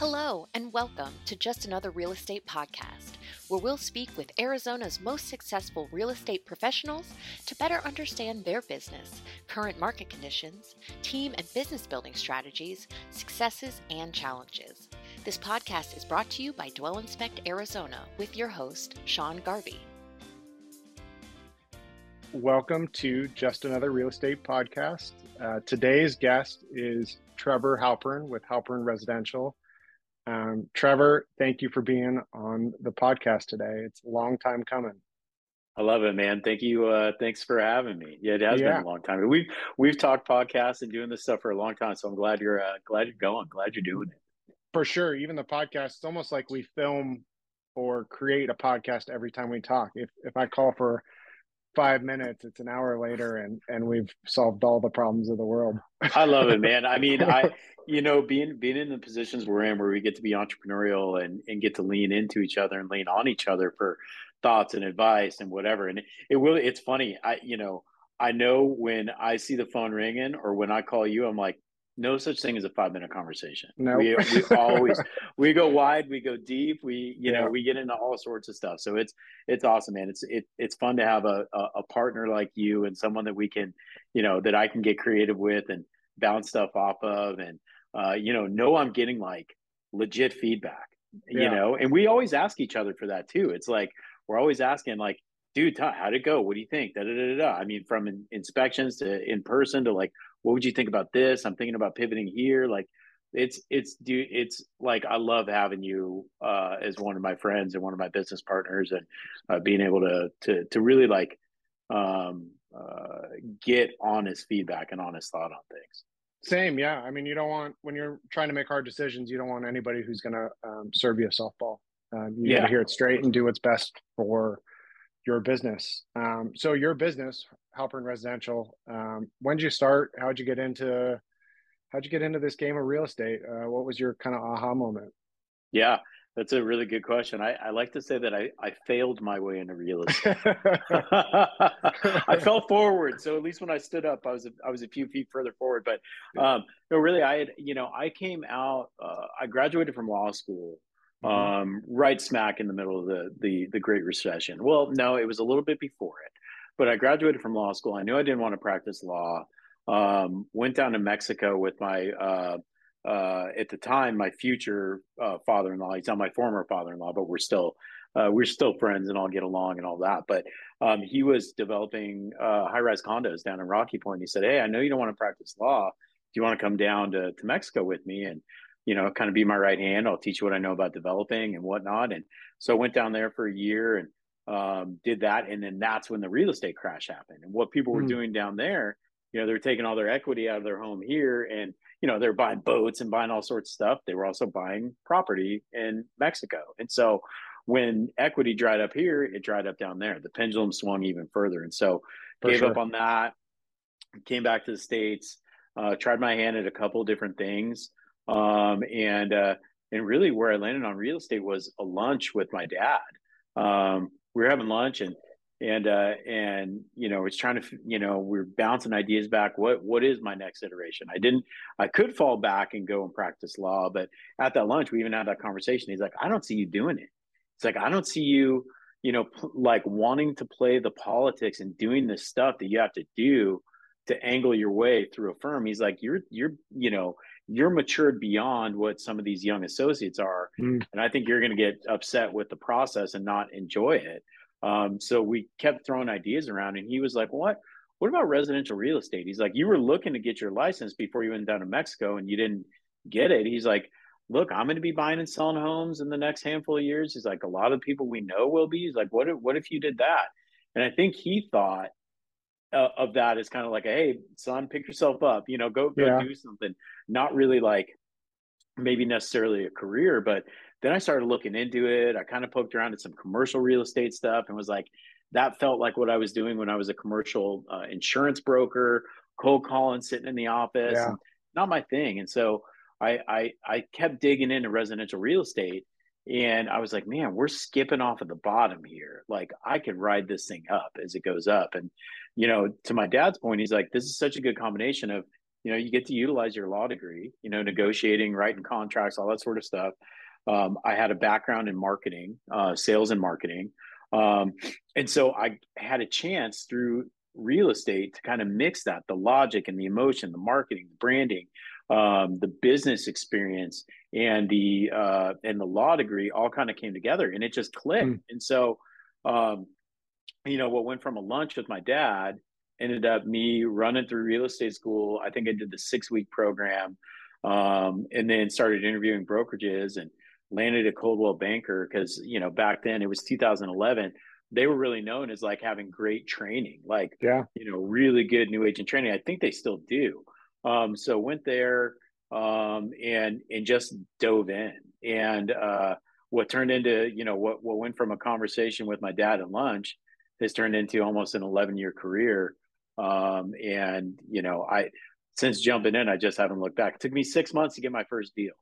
Hello, and welcome to Just Another Real Estate Podcast, where we'll speak with Arizona's most successful real estate professionals to better understand their business, current market conditions, team and business building strategies, successes, and challenges. This podcast is brought to you by Dwell Inspect Arizona with your host, Sean Garvey. Welcome to Just Another Real Estate Podcast. Uh, today's guest is Trevor Halpern with Halpern Residential. Um, Trevor, thank you for being on the podcast today. It's a long time coming. I love it, man. Thank you. Uh, thanks for having me. Yeah, it has yeah. been a long time. We've we've talked podcasts and doing this stuff for a long time. So I'm glad you're uh, glad you're going. Glad you're doing it. For sure. Even the podcast, it's almost like we film or create a podcast every time we talk. If if I call for five minutes it's an hour later and and we've solved all the problems of the world. I love it man. I mean i you know being being in the positions we're in where we get to be entrepreneurial and and get to lean into each other and lean on each other for thoughts and advice and whatever. And it, it really it's funny. I you know i know when i see the phone ringing or when i call you i'm like no such thing as a five minute conversation. No, we, we always we go wide, we go deep, we you yeah. know we get into all sorts of stuff. So it's it's awesome, man. It's it, it's fun to have a, a, a partner like you and someone that we can you know that I can get creative with and bounce stuff off of, and uh, you know know I'm getting like legit feedback. Yeah. You know, and we always ask each other for that too. It's like we're always asking like dude, how'd it go? What do you think? Da, da, da, da. I mean, from in, inspections to in person to like, what would you think about this? I'm thinking about pivoting here. Like, it's it's dude, it's like I love having you uh, as one of my friends and one of my business partners, and uh, being able to to to really like um, uh, get honest feedback and honest thought on things. Same, yeah. I mean, you don't want when you're trying to make hard decisions, you don't want anybody who's going to um, serve you a softball. Um, you yeah. got to hear it straight and do what's best for your business. Um, so your business, Halpern Residential, um, when did you start? How'd you get into how'd you get into this game of real estate? Uh, what was your kind of aha moment? Yeah, that's a really good question. I, I like to say that I, I failed my way into real estate. I fell forward, so at least when I stood up, I was a, I was a few feet further forward. But um, no, really, I had you know I came out. Uh, I graduated from law school. Um, right smack in the middle of the, the the Great Recession. Well, no, it was a little bit before it. But I graduated from law school. I knew I didn't want to practice law. Um, went down to Mexico with my uh, uh, at the time my future uh, father-in-law. He's not my former father-in-law, but we're still uh, we're still friends and all get along and all that. But um, he was developing uh, high-rise condos down in Rocky Point. He said, "Hey, I know you don't want to practice law. Do you want to come down to, to Mexico with me?" And you know, kind of be my right hand. I'll teach you what I know about developing and whatnot. And so I went down there for a year and um, did that. And then that's when the real estate crash happened. And what people were mm. doing down there, you know, they're taking all their equity out of their home here and, you know, they're buying boats and buying all sorts of stuff. They were also buying property in Mexico. And so when equity dried up here, it dried up down there. The pendulum swung even further. And so for gave sure. up on that, came back to the States, uh, tried my hand at a couple different things. Um, and uh, and really where I landed on real estate was a lunch with my dad. Um, we were having lunch and and uh, and you know it's trying to you know we're bouncing ideas back. What what is my next iteration? I didn't. I could fall back and go and practice law, but at that lunch we even had that conversation. He's like, I don't see you doing it. It's like I don't see you you know like wanting to play the politics and doing the stuff that you have to do to angle your way through a firm. He's like, you're you're you know you're matured beyond what some of these young associates are mm. and i think you're going to get upset with the process and not enjoy it. Um, so we kept throwing ideas around and he was like what? What about residential real estate? He's like you were looking to get your license before you went down to mexico and you didn't get it. He's like look i'm going to be buying and selling homes in the next handful of years. He's like a lot of people we know will be. He's like what if, what if you did that? And i think he thought uh, of that is kind of like, hey, son, pick yourself up, you know, go go yeah. do something. Not really like maybe necessarily a career, but then I started looking into it. I kind of poked around at some commercial real estate stuff and was like, that felt like what I was doing when I was a commercial uh, insurance broker, cold calling, sitting in the office. Yeah. Not my thing. And so I, I I kept digging into residential real estate and I was like, man, we're skipping off at the bottom here. Like I could ride this thing up as it goes up. And, you know, to my dad's point, he's like, this is such a good combination of you know, you get to utilize your law degree, you know, negotiating, writing contracts, all that sort of stuff. Um, I had a background in marketing, uh, sales and marketing. Um, and so I had a chance through real estate to kind of mix that the logic and the emotion, the marketing, the branding, um, the business experience, and the uh, and the law degree all kind of came together, and it just clicked. Mm. And so, um, you know, what went from a lunch with my dad ended up me running through real estate school. I think I did the six week program, um, and then started interviewing brokerages and landed at Coldwell Banker because you know back then it was 2011 they were really known as like having great training like yeah you know really good new agent training i think they still do um, so went there um, and and just dove in and uh, what turned into you know what what went from a conversation with my dad at lunch has turned into almost an 11 year career um, and you know i since jumping in i just haven't looked back it took me six months to get my first deal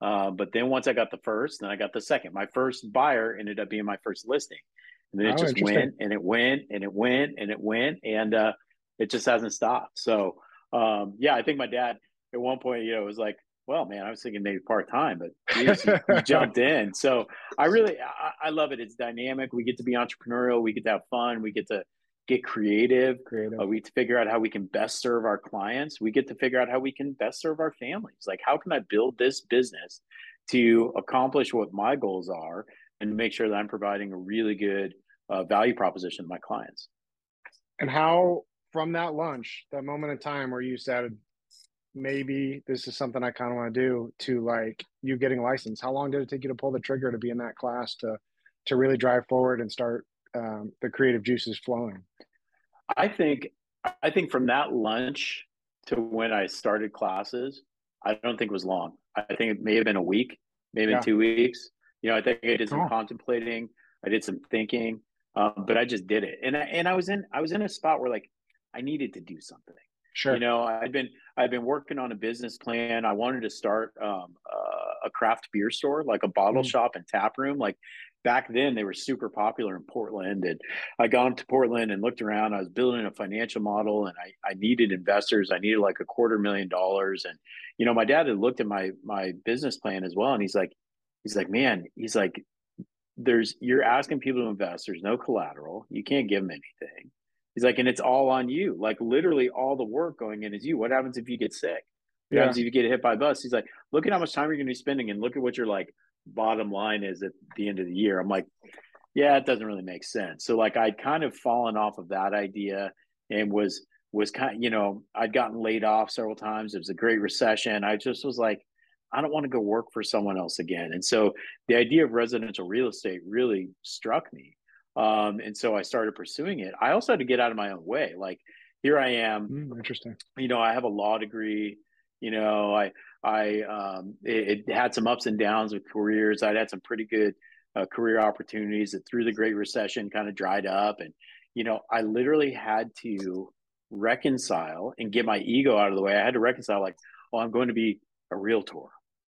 uh, but then once I got the first, then I got the second. My first buyer ended up being my first listing. And then it oh, just went and it went and it went and it went and uh, it just hasn't stopped. So um, yeah, I think my dad at one point, you know, was like, well, man, I was thinking maybe part time, but geez, you, you jumped in. So I really, I, I love it. It's dynamic. We get to be entrepreneurial. We get to have fun. We get to get creative. creative. Uh, we to figure out how we can best serve our clients. We get to figure out how we can best serve our families. Like, how can I build this business to accomplish what my goals are and make sure that I'm providing a really good uh, value proposition to my clients? And how, from that lunch, that moment in time where you said, maybe this is something I kind of want to do, to like you getting licensed, how long did it take you to pull the trigger to be in that class to to really drive forward and start um, the creative juices flowing? I think I think from that lunch to when I started classes, I don't think it was long. I think it may have been a week, maybe yeah. two weeks. You know, I think I did some oh. contemplating, I did some thinking, um, but I just did it, and I, and I was in I was in a spot where like I needed to do something. Sure. You know, I'd been I'd been working on a business plan. I wanted to start um, uh, a craft beer store, like a bottle mm. shop and tap room. Like back then they were super popular in Portland. And I got to Portland and looked around. I was building a financial model and I, I needed investors. I needed like a quarter million dollars. And, you know, my dad had looked at my my business plan as well. And he's like, he's like, man, he's like, there's you're asking people to invest, there's no collateral, you can't give them anything. He's like, and it's all on you. Like literally all the work going in is you. What happens if you get sick? What yeah. happens if you get hit by a bus? He's like, look at how much time you're gonna be spending and look at what you're like bottom line is at the end of the year. I'm like, yeah, it doesn't really make sense. So like I'd kind of fallen off of that idea and was was kind of, you know, I'd gotten laid off several times. It was a great recession. I just was like, I don't want to go work for someone else again. And so the idea of residential real estate really struck me. Um, and so I started pursuing it. I also had to get out of my own way. Like here I am. Mm, interesting. You know, I have a law degree. You know, I I um, it, it, had some ups and downs with careers. I'd had some pretty good uh, career opportunities that through the Great Recession kind of dried up, and you know I literally had to reconcile and get my ego out of the way. I had to reconcile like, oh, I'm going to be a realtor.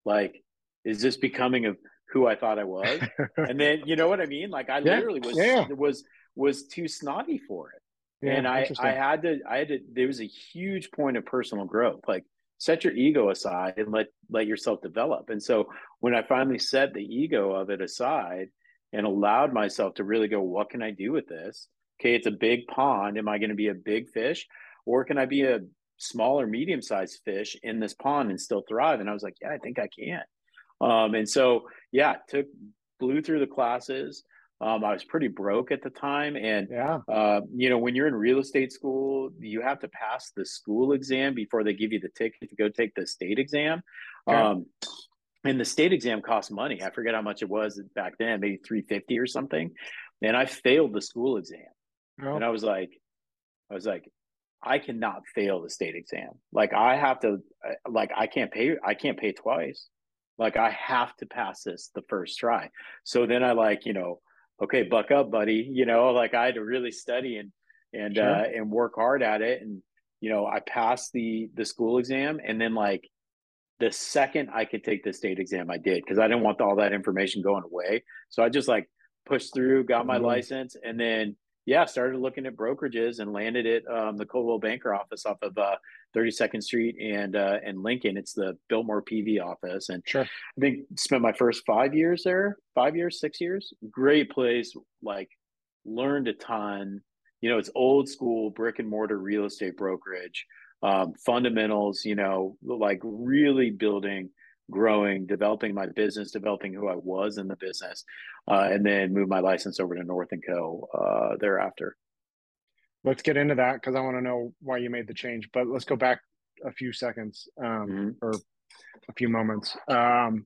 Like, is this becoming of who I thought I was? and then you know what I mean? Like I yeah. literally was yeah. was was too snotty for it. Yeah, and I, I had to, I had to, there was a huge point of personal growth. Like set your ego aside and let let yourself develop and so when i finally set the ego of it aside and allowed myself to really go what can i do with this okay it's a big pond am i going to be a big fish or can i be a smaller medium sized fish in this pond and still thrive and i was like yeah i think i can um, and so yeah took blew through the classes um, I was pretty broke at the time, and yeah, uh, you know, when you're in real estate school, you have to pass the school exam before they give you the ticket to go take the state exam. Um, and the state exam costs money. I forget how much it was back then, maybe three fifty or something. And I failed the school exam, oh. and I was like, I was like, I cannot fail the state exam. Like I have to, like I can't pay. I can't pay twice. Like I have to pass this the first try. So then I like, you know okay, buck up, buddy. You know, like I had to really study and and sure. uh, and work hard at it. And you know, I passed the the school exam, and then like the second I could take the state exam, I did because I didn't want all that information going away. So I just like pushed through, got my mm-hmm. license, and then yeah, started looking at brokerages and landed at um, the Coldwell Banker office off of uh, 32nd Street and uh, and Lincoln. It's the Biltmore PV office, and sure. I think spent my first five years there, five years, six years. Great place, like learned a ton. You know, it's old school brick and mortar real estate brokerage, um, fundamentals. You know, like really building growing, developing my business, developing who I was in the business, uh, and then move my license over to North and Co. Uh, thereafter. Let's get into that because I want to know why you made the change. But let's go back a few seconds um, mm-hmm. or a few moments. Um,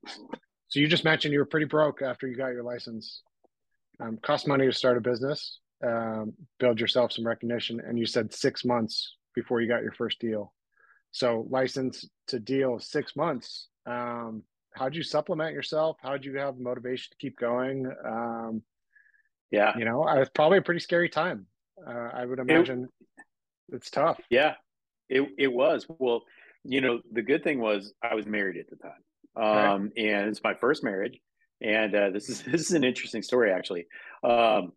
so you just mentioned you were pretty broke after you got your license. Um, cost money to start a business, um, build yourself some recognition, and you said six months before you got your first deal. So license to deal six months um, how'd you supplement yourself? How'd you have motivation to keep going? Um, yeah, you know, it's probably a pretty scary time. Uh, I would imagine it, it's tough. Yeah, it it was. Well, you know, the good thing was I was married at the time, um, right. and it's my first marriage. And uh, this is this is an interesting story, actually. Um,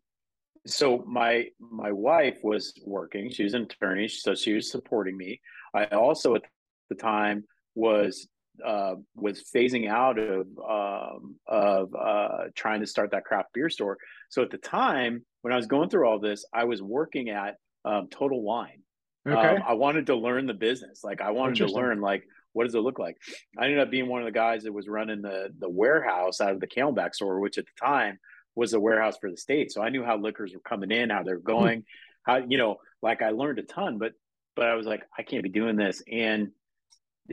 so my my wife was working; she was an attorney, so she was supporting me. I also at the time was uh, was phasing out of um, of uh, trying to start that craft beer store. So at the time when I was going through all this, I was working at um, Total Wine. Okay. Um, I wanted to learn the business. Like I wanted to learn like what does it look like. I ended up being one of the guys that was running the the warehouse out of the Camelback store, which at the time was a warehouse for the state. So I knew how liquors were coming in, how they're hmm. going, how you know, like I learned a ton. But but I was like, I can't be doing this and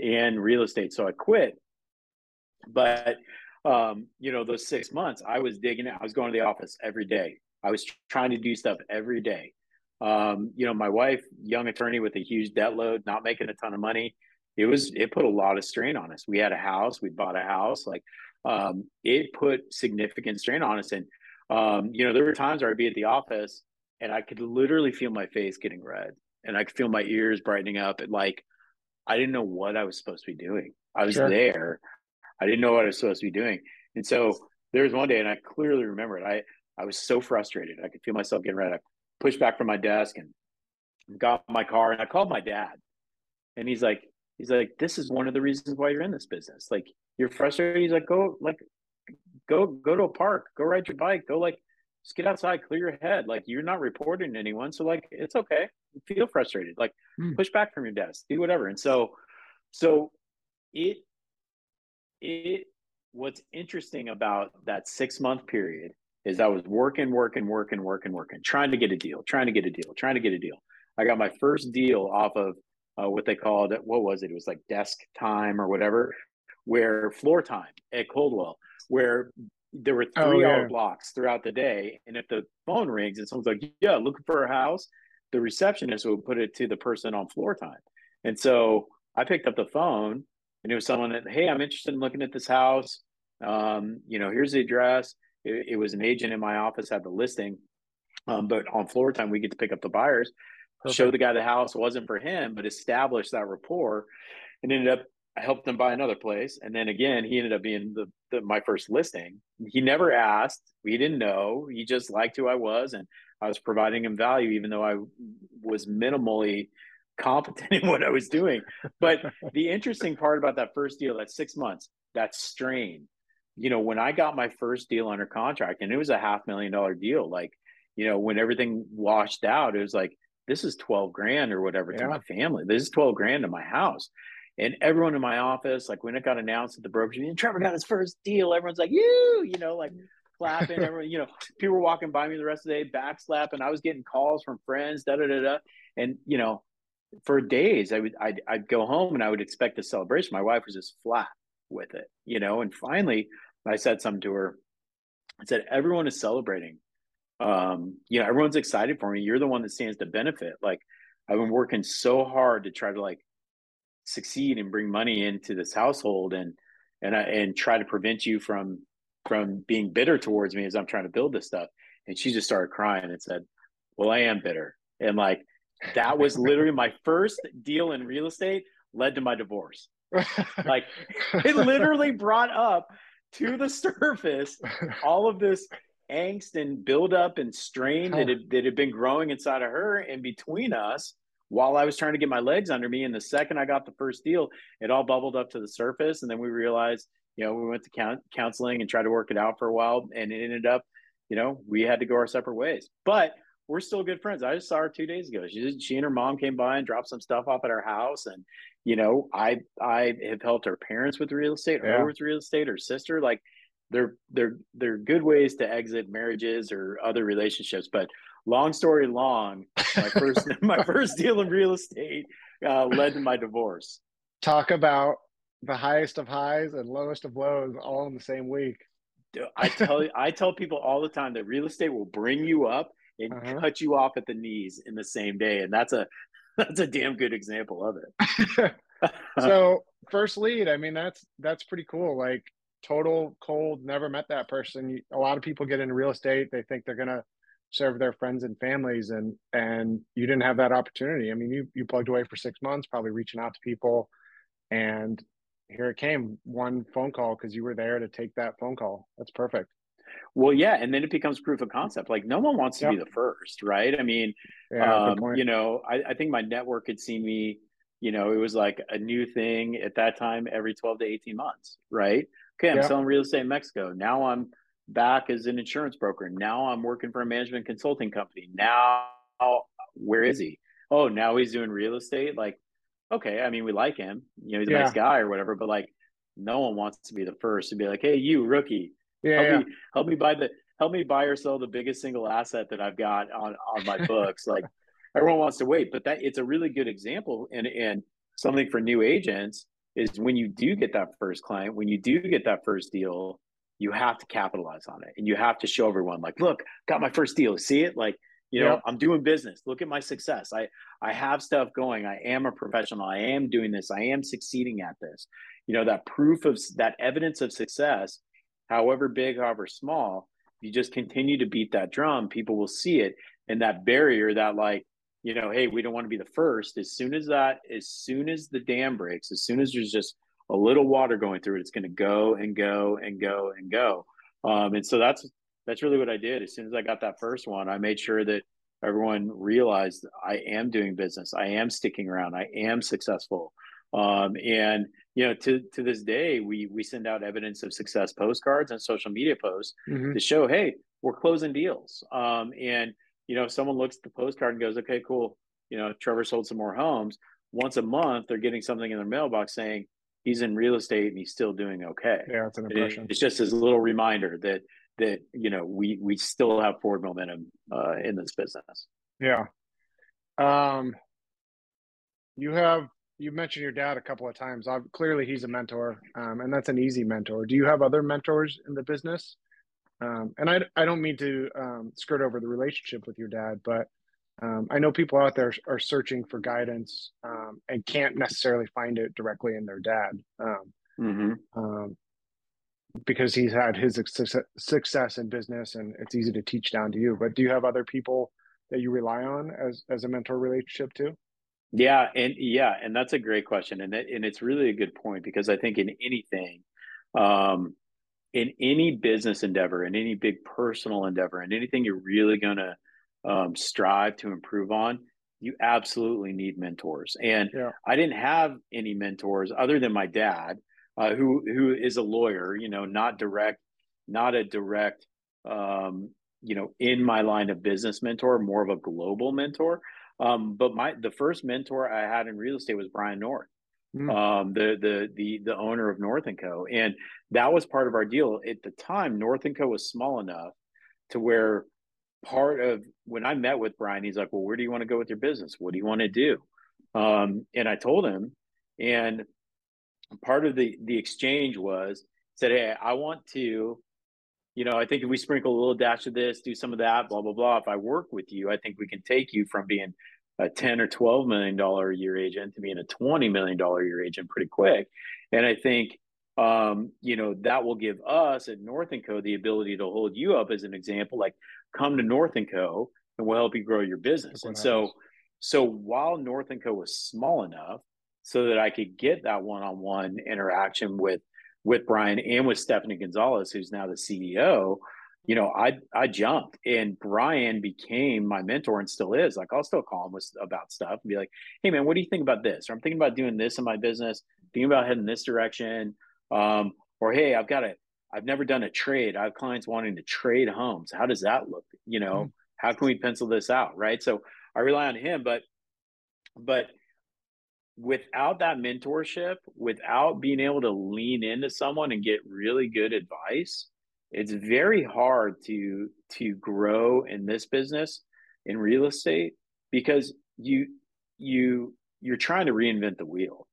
and real estate. So I quit. But um, you know, those six months, I was digging it. I was going to the office every day. I was trying to do stuff every day. Um, you know, my wife, young attorney with a huge debt load, not making a ton of money. It was it put a lot of strain on us. We had a house, we bought a house, like um, it put significant strain on us. And um, you know, there were times where I'd be at the office and I could literally feel my face getting red and I could feel my ears brightening up. And like I didn't know what I was supposed to be doing. I was sure. there. I didn't know what I was supposed to be doing. And so there was one day, and I clearly remember it. I, I was so frustrated. I could feel myself getting ready. I pushed back from my desk and got my car and I called my dad. And he's like, he's like, this is one of the reasons why you're in this business. Like you're frustrated. He's like, go like go go to a park, go ride your bike, go like just get outside, clear your head. Like you're not reporting to anyone. So like it's okay. Feel frustrated. Like mm. push back from your desk, do whatever. And so so it it what's interesting about that six month period is I was working, working, working, working, working, trying to get a deal, trying to get a deal, trying to get a deal. I got my first deal off of uh, what they called it. what was it? It was like desk time or whatever, where floor time at Coldwell, where there were oh, three oh, hour blocks throughout the day. And if the phone rings and someone's like, Yeah, looking for a house, the receptionist would put it to the person on floor time. And so I picked up the phone and it was someone that, Hey, I'm interested in looking at this house. Um, you know, here's the address. It, it, was an agent in my office had the listing. Um, but on floor time, we get to pick up the buyers, Perfect. show the guy the house wasn't for him, but establish that rapport and ended up I helped him buy another place, and then again, he ended up being the, the, my first listing. He never asked. We didn't know. He just liked who I was, and I was providing him value, even though I was minimally competent in what I was doing. But the interesting part about that first deal, that six months, that strain. You know, when I got my first deal under contract, and it was a half million dollar deal, like you know, when everything washed out, it was like this is twelve grand or whatever yeah. to my family. This is twelve grand to my house and everyone in my office, like when it got announced at the brokerage, and Trevor got his first deal, everyone's like, you, you know, like clapping. Everyone, you know, people were walking by me the rest of the day, backslapping. I was getting calls from friends, da da da da. And you know, for days, I would I'd, I'd go home and I would expect a celebration. My wife was just flat with it, you know. And finally, I said something to her. I said, everyone is celebrating. Um, you know, everyone's excited for me. You're the one that stands to benefit. Like I've been working so hard to try to like succeed and bring money into this household and and I, and try to prevent you from from being bitter towards me as I'm trying to build this stuff. And she just started crying and said, "Well, I am bitter." And like that was literally my first deal in real estate led to my divorce. like it literally brought up to the surface all of this angst and buildup and strain that had, that had been growing inside of her and between us while I was trying to get my legs under me. And the second I got the first deal, it all bubbled up to the surface. And then we realized, you know, we went to counseling and tried to work it out for a while. And it ended up, you know, we had to go our separate ways. But we're still good friends. I just saw her two days ago. She she and her mom came by and dropped some stuff off at our house, and you know, I I have helped her parents with real estate, yeah. her with real estate, her sister. Like, they're they're they're good ways to exit marriages or other relationships. But long story long, my first my first deal in real estate uh, led to my divorce. Talk about the highest of highs and lowest of lows all in the same week. I tell I tell people all the time that real estate will bring you up and uh-huh. cut you off at the knees in the same day, and that's a that's a damn good example of it. so first lead, I mean that's that's pretty cool. Like total cold, never met that person. A lot of people get into real estate, they think they're gonna serve their friends and families, and and you didn't have that opportunity. I mean, you you plugged away for six months, probably reaching out to people, and here it came, one phone call because you were there to take that phone call. That's perfect. Well, yeah, and then it becomes proof of concept. Like no one wants to yep. be the first, right? I mean, yeah, um, you know, I, I, think my network had seen me. You know, it was like a new thing at that time every twelve to eighteen months, right? Okay, I'm yep. selling real estate in Mexico. Now I'm back as an insurance broker. Now I'm working for a management consulting company. Now, where is he? Oh, now he's doing real estate. Like, okay, I mean, we like him. You know, he's a yeah. nice guy or whatever. But like, no one wants to be the first to be like, hey, you rookie yeah, help yeah. me help me buy the help me buy or sell the biggest single asset that I've got on on my books. like everyone wants to wait, but that it's a really good example and and something for new agents is when you do get that first client, when you do get that first deal, you have to capitalize on it and you have to show everyone like, look, got my first deal. See it? Like, you know, yep. I'm doing business. Look at my success. I I have stuff going. I am a professional. I am doing this. I am succeeding at this. You know, that proof of that evidence of success however big, however small, you just continue to beat that drum, people will see it. And that barrier that like, you know, hey, we don't want to be the first. As soon as that, as soon as the dam breaks, as soon as there's just a little water going through it, it's going to go and go and go and go. Um, and so that's that's really what I did. As soon as I got that first one, I made sure that everyone realized I am doing business. I am sticking around. I am successful. Um, and you know, to to this day, we we send out evidence of success postcards and social media posts mm-hmm. to show, hey, we're closing deals. Um, and you know, if someone looks at the postcard and goes, okay, cool, you know, Trevor sold some more homes. Once a month, they're getting something in their mailbox saying he's in real estate and he's still doing okay. Yeah, it's an impression. It, it's just as a little reminder that that you know we we still have forward momentum uh, in this business. Yeah. Um, you have you mentioned your dad a couple of times. I've, clearly, he's a mentor, um, and that's an easy mentor. Do you have other mentors in the business? Um, and I, I don't mean to um, skirt over the relationship with your dad, but um, I know people out there are searching for guidance um, and can't necessarily find it directly in their dad um, mm-hmm. Because he's had his success in business, and it's easy to teach down to you. But do you have other people that you rely on as as a mentor relationship too? Yeah, and yeah, and that's a great question, and it, and it's really a good point because I think in anything, um, in any business endeavor, in any big personal endeavor, and anything you're really gonna um, strive to improve on, you absolutely need mentors. And yeah. I didn't have any mentors other than my dad, uh, who who is a lawyer. You know, not direct, not a direct, um, you know, in my line of business mentor, more of a global mentor. Um, but my the first mentor I had in real estate was Brian North, mm. um, the the the the owner of North and Co. And that was part of our deal at the time. North and Co. was small enough to where part of when I met with Brian, he's like, "Well, where do you want to go with your business? What do you want to do?" Um, and I told him, and part of the the exchange was said, "Hey, I want to." You know, I think if we sprinkle a little dash of this, do some of that, blah blah blah. If I work with you, I think we can take you from being a 10 or 12 million dollar a year agent to being a 20 million dollar a year agent pretty quick and i think um, you know that will give us at north and co the ability to hold you up as an example like come to north and co and we'll help you grow your business and so so while north and co was small enough so that i could get that one-on-one interaction with with brian and with stephanie gonzalez who's now the ceo you know, I I jumped and Brian became my mentor and still is. Like I'll still call him with about stuff and be like, hey man, what do you think about this? Or I'm thinking about doing this in my business, thinking about heading this direction. Um, or hey, I've got a I've never done a trade. I have clients wanting to trade homes. How does that look? You know, mm-hmm. how can we pencil this out? Right. So I rely on him, but but without that mentorship, without being able to lean into someone and get really good advice, it's very hard to to grow in this business in real estate because you you you're trying to reinvent the wheel.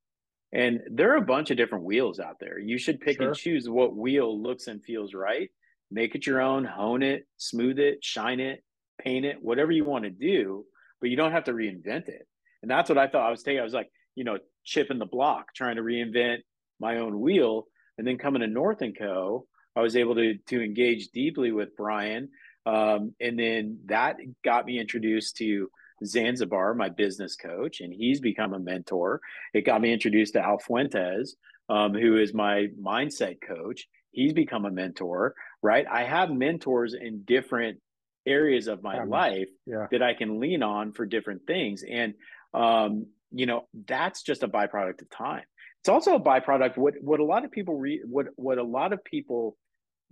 And there are a bunch of different wheels out there. You should pick sure. and choose what wheel looks and feels right. Make it your own hone it smooth it shine it paint it whatever you want to do but you don't have to reinvent it. And that's what i thought. I was taking i was like you know chipping the block trying to reinvent my own wheel and then coming to north and co I was able to to engage deeply with Brian, um, and then that got me introduced to Zanzibar, my business coach, and he's become a mentor. It got me introduced to Al Fuentes, um, who is my mindset coach. He's become a mentor, right? I have mentors in different areas of my life yeah. that I can lean on for different things. And, um, you know, that's just a byproduct of time. It's also a byproduct. What, what a lot of people re, what, what a lot of people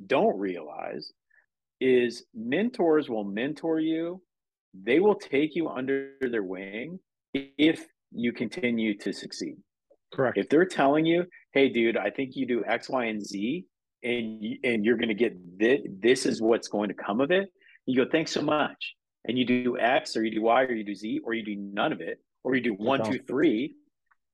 don't realize is mentors will mentor you. They will take you under their wing if you continue to succeed. Correct. If they're telling you, "Hey, dude, I think you do X, Y, and Z, and and you're going to get this. This is what's going to come of it." You go, "Thanks so much," and you do X, or you do Y, or you do Z, or you do none of it, or you do one, two, three.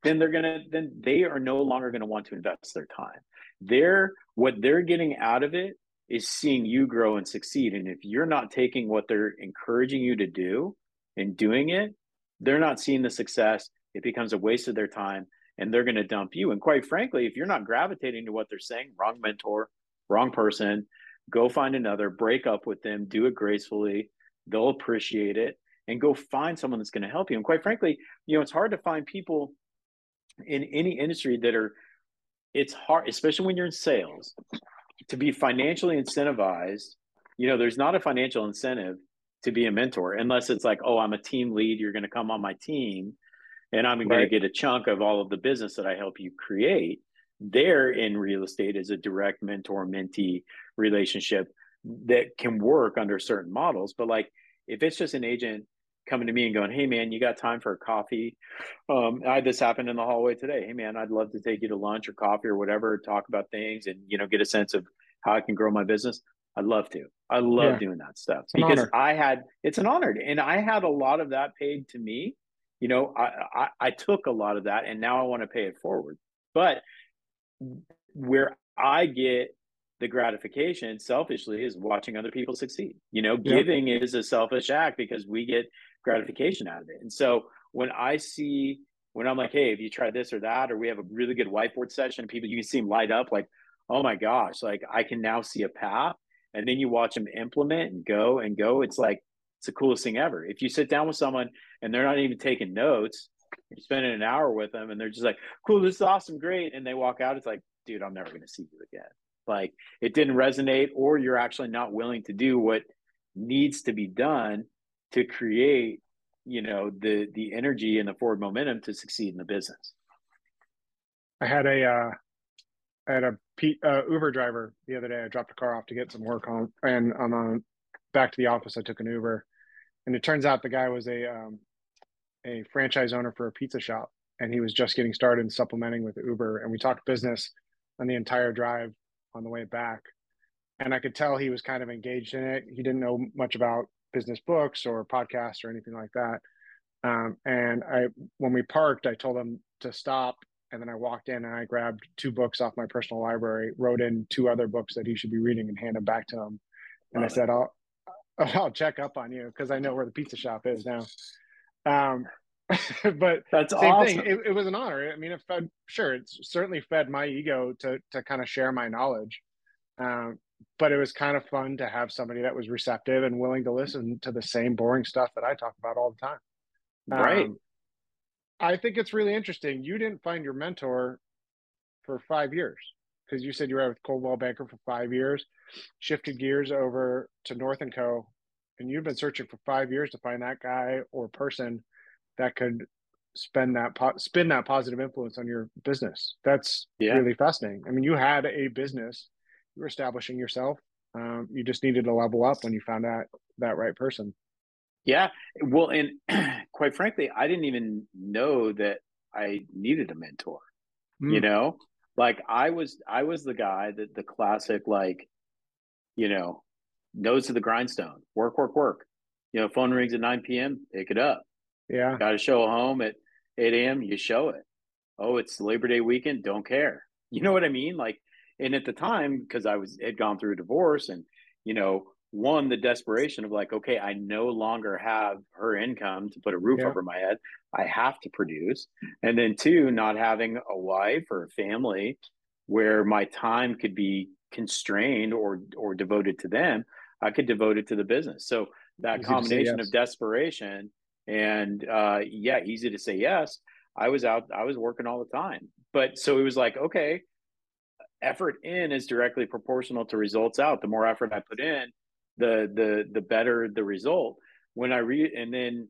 Then they're gonna. Then they are no longer going to want to invest their time. They're what they're getting out of it is seeing you grow and succeed. And if you're not taking what they're encouraging you to do and doing it, they're not seeing the success. It becomes a waste of their time and they're going to dump you. And quite frankly, if you're not gravitating to what they're saying, wrong mentor, wrong person, go find another, break up with them, do it gracefully. They'll appreciate it and go find someone that's going to help you. And quite frankly, you know, it's hard to find people in any industry that are it's hard, especially when you're in sales, to be financially incentivized. You know, there's not a financial incentive to be a mentor unless it's like, oh, I'm a team lead. You're going to come on my team and I'm right. going to get a chunk of all of the business that I help you create. There in real estate is a direct mentor mentee relationship that can work under certain models. But like, if it's just an agent coming to me and going, "Hey, man, you got time for a coffee?" Um, I had this happen in the hallway today. Hey, man, I'd love to take you to lunch or coffee or whatever, talk about things, and you know, get a sense of how I can grow my business. I'd love to. I love yeah. doing that stuff because honor. I had it's an honor, and I had a lot of that paid to me. You know, I, I I took a lot of that, and now I want to pay it forward. But where I get the gratification selfishly is watching other people succeed. You know, giving is a selfish act because we get gratification out of it. And so when I see when I'm like, hey, have you tried this or that, or we have a really good whiteboard session, people you can see them light up like, oh my gosh, like I can now see a path. And then you watch them implement and go and go. It's like it's the coolest thing ever. If you sit down with someone and they're not even taking notes, you're spending an hour with them and they're just like, cool, this is awesome, great. And they walk out, it's like, dude, I'm never gonna see you again. Like it didn't resonate, or you're actually not willing to do what needs to be done to create you know the the energy and the forward momentum to succeed in the business. I had a uh i had a Pete, uh, uber driver the other day. I dropped a car off to get some work on and i'm on back to the office i took an uber. And it turns out the guy was a um a franchise owner for a pizza shop and he was just getting started and supplementing with uber. And we talked business on the entire drive on the way back. And i could tell he was kind of engaged in it. He didn't know much about business books or podcasts or anything like that. Um, and I, when we parked, I told him to stop. And then I walked in and I grabbed two books off my personal library, wrote in two other books that he should be reading and handed back to him. And I said, I'll, I'll check up on you because I know where the pizza shop is now. Um, but that's same awesome. thing. It, it, was an honor. I mean, it fed, sure, it's certainly fed my ego to, to kind of share my knowledge. Um, but it was kind of fun to have somebody that was receptive and willing to listen to the same boring stuff that I talk about all the time. Right. Um, I think it's really interesting. You didn't find your mentor for five years. because you said you were with Coldwell Banker for five years, shifted gears over to North and Co. And you've been searching for five years to find that guy or person that could spend that po- spin that positive influence on your business. That's yeah. really fascinating. I mean, you had a business, you were establishing yourself. Um, you just needed to level up when you found that that right person. Yeah, well, and quite frankly, I didn't even know that I needed a mentor. Mm. You know, like I was I was the guy that the classic like, you know, nose to the grindstone, work, work, work. You know, phone rings at 9 p.m., pick it up. Yeah. Got to show home at 8 a.m., you show it. Oh, it's Labor Day weekend, don't care. You know what I mean? Like, and at the time, because I was had gone through a divorce and, you know, one, the desperation of like, okay, I no longer have her income to put a roof yeah. over my head. I have to produce. And then two, not having a wife or a family where my time could be constrained or or devoted to them. I could devote it to the business. So that easy combination yes. of desperation and uh, yeah, easy to say yes. I was out, I was working all the time. But so it was like, okay, effort in is directly proportional to results out. The more effort I put in, the the the better the result. When I read and then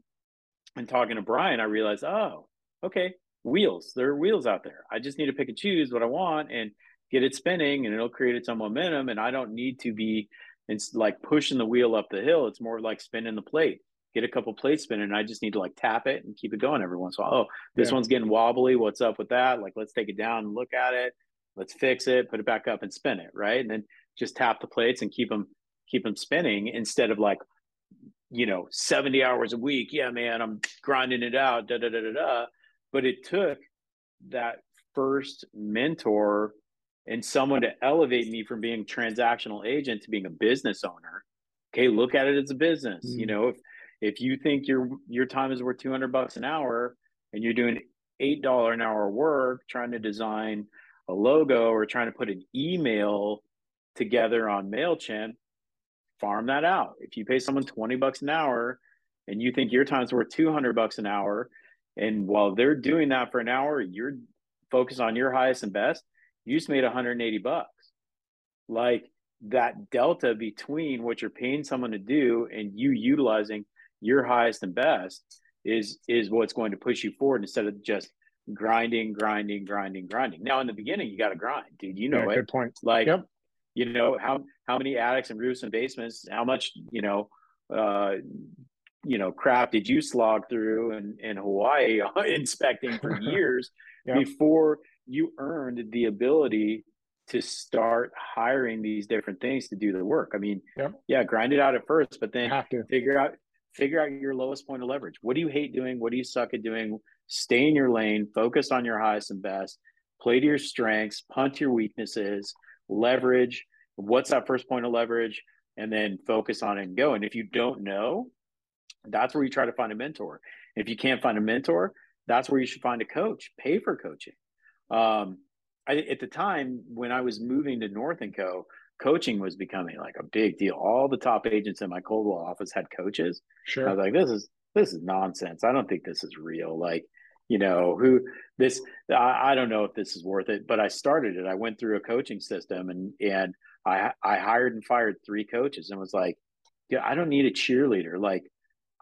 and talking to Brian, I realized, oh, okay, wheels. There are wheels out there. I just need to pick and choose what I want and get it spinning and it'll create its own momentum. And I don't need to be it's like pushing the wheel up the hill. It's more like spinning the plate. Get a couple plates spinning, and I just need to like tap it and keep it going every once in a while. Oh, this yeah. one's getting wobbly. What's up with that? Like, let's take it down and look at it. Let's fix it, put it back up and spin it, right? And then just tap the plates and keep them keep them spinning instead of like, you know, 70 hours a week. Yeah, man, I'm grinding it out, da da da da da. But it took that first mentor and someone to elevate me from being transactional agent to being a business owner okay look at it as a business mm-hmm. you know if if you think your your time is worth 200 bucks an hour and you're doing eight dollar an hour work trying to design a logo or trying to put an email together on mailchimp farm that out if you pay someone 20 bucks an hour and you think your time's worth 200 bucks an hour and while they're doing that for an hour you're focused on your highest and best you just made 180 bucks. Like that delta between what you're paying someone to do and you utilizing your highest and best is is what's going to push you forward instead of just grinding, grinding, grinding, grinding. Now in the beginning, you got to grind, dude. You know yeah, it. Good point. Like, yep. you know how how many attics and roofs and basements? How much you know? uh you know crap did you slog through in, in hawaii inspecting for years yep. before you earned the ability to start hiring these different things to do the work. I mean, yeah, yeah grind it out at first, but then have to figure out figure out your lowest point of leverage. What do you hate doing? What do you suck at doing? Stay in your lane, focus on your highest and best, play to your strengths, punt your weaknesses, leverage. What's that first point of leverage? And then focus on it and go. And if you don't know, that's where you try to find a mentor. If you can't find a mentor, that's where you should find a coach. Pay for coaching. Um, I, at the time when I was moving to North and Co, coaching was becoming like a big deal. All the top agents in my Coldwell office had coaches. Sure. I was like, this is this is nonsense. I don't think this is real. Like, you know, who this I, I don't know if this is worth it, but I started it. I went through a coaching system and and I I hired and fired three coaches and was like, yeah, I don't need a cheerleader. Like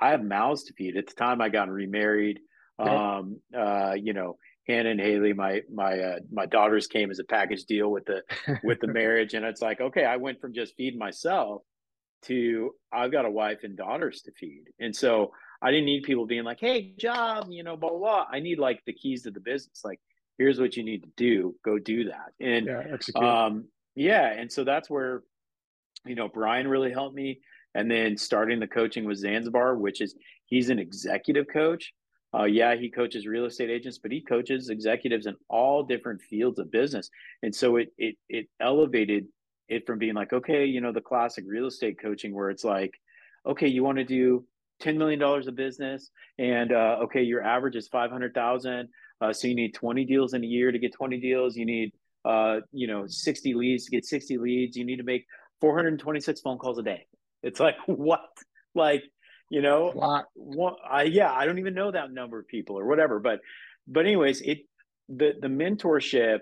I have mouths to feed. At the time I got remarried. Um, uh, you know, Hannah and Haley, my my uh, my daughters came as a package deal with the with the marriage, and it's like okay, I went from just feeding myself to I've got a wife and daughters to feed, and so I didn't need people being like, hey, job, you know, blah blah. blah. I need like the keys to the business, like here's what you need to do, go do that, and yeah, um, yeah, and so that's where you know Brian really helped me, and then starting the coaching with Zanzibar, which is he's an executive coach uh, yeah, he coaches real estate agents, but he coaches executives in all different fields of business. And so it it it elevated it from being like, okay, you know, the classic real estate coaching where it's like, okay, you want to do $10 million of business and uh, okay, your average is 500,000. Uh, so you need 20 deals in a year to get 20 deals. You need, uh, you know, 60 leads to get 60 leads. You need to make 426 phone calls a day. It's like, what? Like, you know one, I, yeah i don't even know that number of people or whatever but but anyways it the the mentorship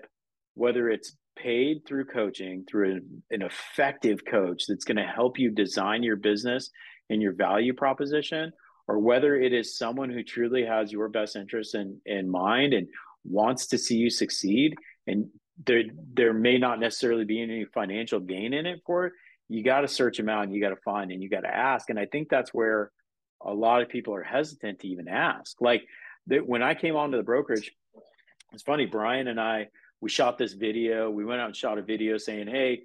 whether it's paid through coaching through an, an effective coach that's going to help you design your business and your value proposition or whether it is someone who truly has your best interest in, in mind and wants to see you succeed and there there may not necessarily be any financial gain in it for it you got to search them out and you got to find and you got to ask. And i think that's where a lot of people are hesitant to even ask. Like that when i came onto the brokerage it's funny brian and i we shot this video. We went out and shot a video saying hey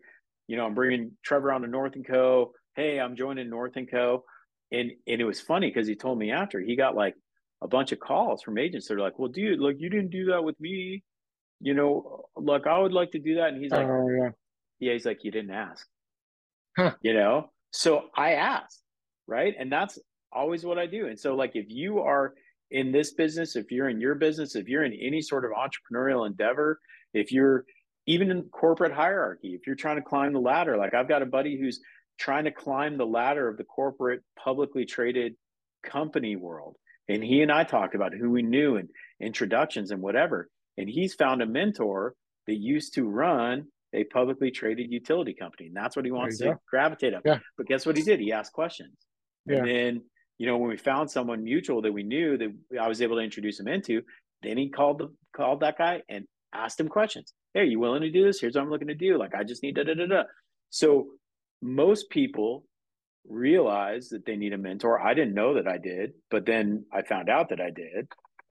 you know i'm bringing trevor on to north and co hey i'm joining north and co. And and it was funny because he told me after he got like a bunch of calls from agents that are like well dude look you didn't do that with me. You know look i would like to do that. And he's like oh yeah. yeah he's like you didn't ask. Huh. you know? So i asked right? And that's always what i do. And so like if you are in this business if you're in your business if you're in any sort of entrepreneurial endeavor if you're even in corporate hierarchy if you're trying to climb the ladder like i've got a buddy who's trying to climb the ladder of the corporate publicly traded company world. And he and I talked about who we knew and introductions and whatever. And he's found a mentor that used to run a publicly traded utility company. And that's what he wants to go. gravitate up. Yeah. But guess what he did? He asked questions. Yeah. And then, you know, when we found someone mutual that we knew that I was able to introduce him into, then he called the called that guy and asked him questions. Hey, are you willing to do this? Here's what I'm looking to do. Like I just need da da da da. So most people realize that they need a mentor. I didn't know that I did, but then I found out that I did.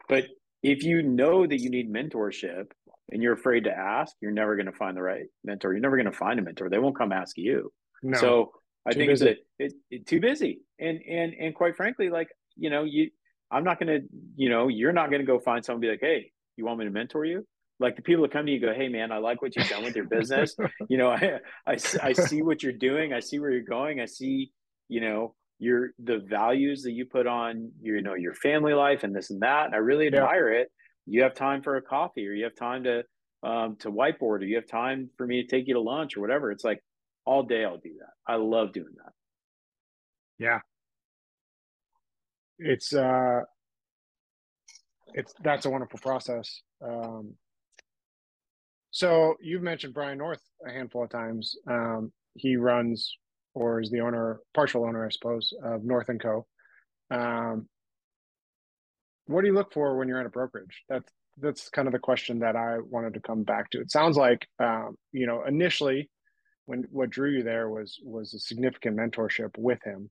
But if you know that you need mentorship and you're afraid to ask, you're never going to find the right mentor. You're never going to find a mentor. They won't come ask you. No, so I think busy. it's a, it, it, too busy. And and and quite frankly, like you know, you I'm not going to, you know, you're not going to go find someone be like, hey, you want me to mentor you? Like the people that come to you go hey man i like what you've done with your business. You know I, I i see what you're doing. I see where you're going. I see you know your the values that you put on you know your family life and this and that and i really admire yeah. it. You have time for a coffee or you have time to um to whiteboard or you have time for me to take you to lunch or whatever. It's like all day i'll do that. I love doing that. Yeah. It's uh it's that's a wonderful process um so you've mentioned Brian North a handful of times. Um, he runs or is the owner, partial owner, I suppose, of North and Co. Um, what do you look for when you're in a brokerage? That's that's kind of the question that I wanted to come back to. It sounds like um, you know initially when what drew you there was was a significant mentorship with him.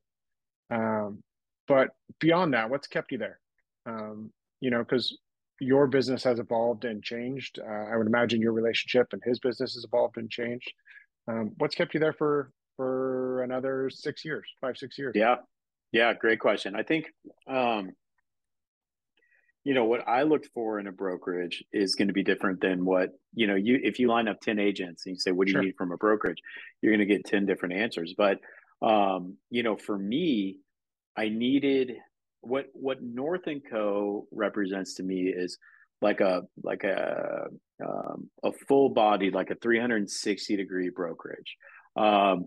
Um, but beyond that, what's kept you there? Um, you know, because your business has evolved and changed. Uh, I would imagine your relationship and his business has evolved and changed. Um, what's kept you there for for another six years, five six years? Yeah, yeah, great question. I think um, you know what I looked for in a brokerage is going to be different than what you know. You if you line up ten agents and you say, "What do you need from a brokerage?" You're going to get ten different answers. But um, you know, for me, I needed what what North and Co represents to me is like a like a um, a full body like a 360 degree brokerage. Um,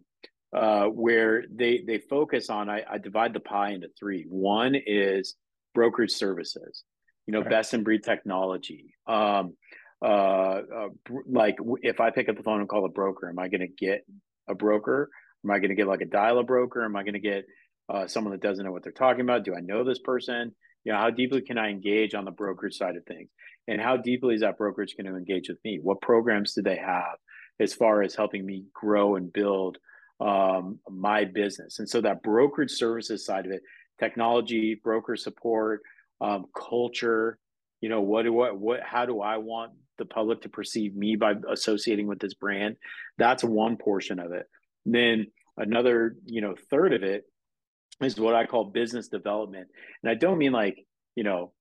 uh, where they they focus on I, I, divide the pie into three. One is brokerage services you know right. best in breed technology. Um, uh, uh, like if i pick up the phone and call a broker am i going to get a broker? Am i going to get like a dial a broker? Am i going to get uh, someone that doesn't know what they're talking about? Do I know this person? You know, how deeply can I engage on the brokerage side of things? And how deeply is that brokerage going to engage with me? What programs do they have as far as helping me grow and build um, my business? And so that brokerage services side of it, technology, broker support, um, culture, you know, what do what what how do I want the public to perceive me by associating with this brand? That's one portion of it. And then another, you know, third of it is what I call business development. And I don't mean like, you know,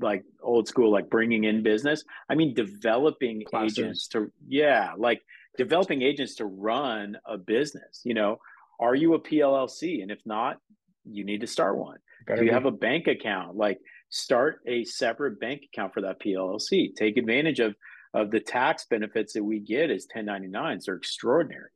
like old school, like bringing in business. I mean, developing Classes. agents to, yeah, like developing agents to run a business. You know, are you a PLLC? And if not, you need to start one. Better Do you be. have a bank account? Like, start a separate bank account for that PLLC. Take advantage of of the tax benefits that we get as 1099s. They're extraordinary.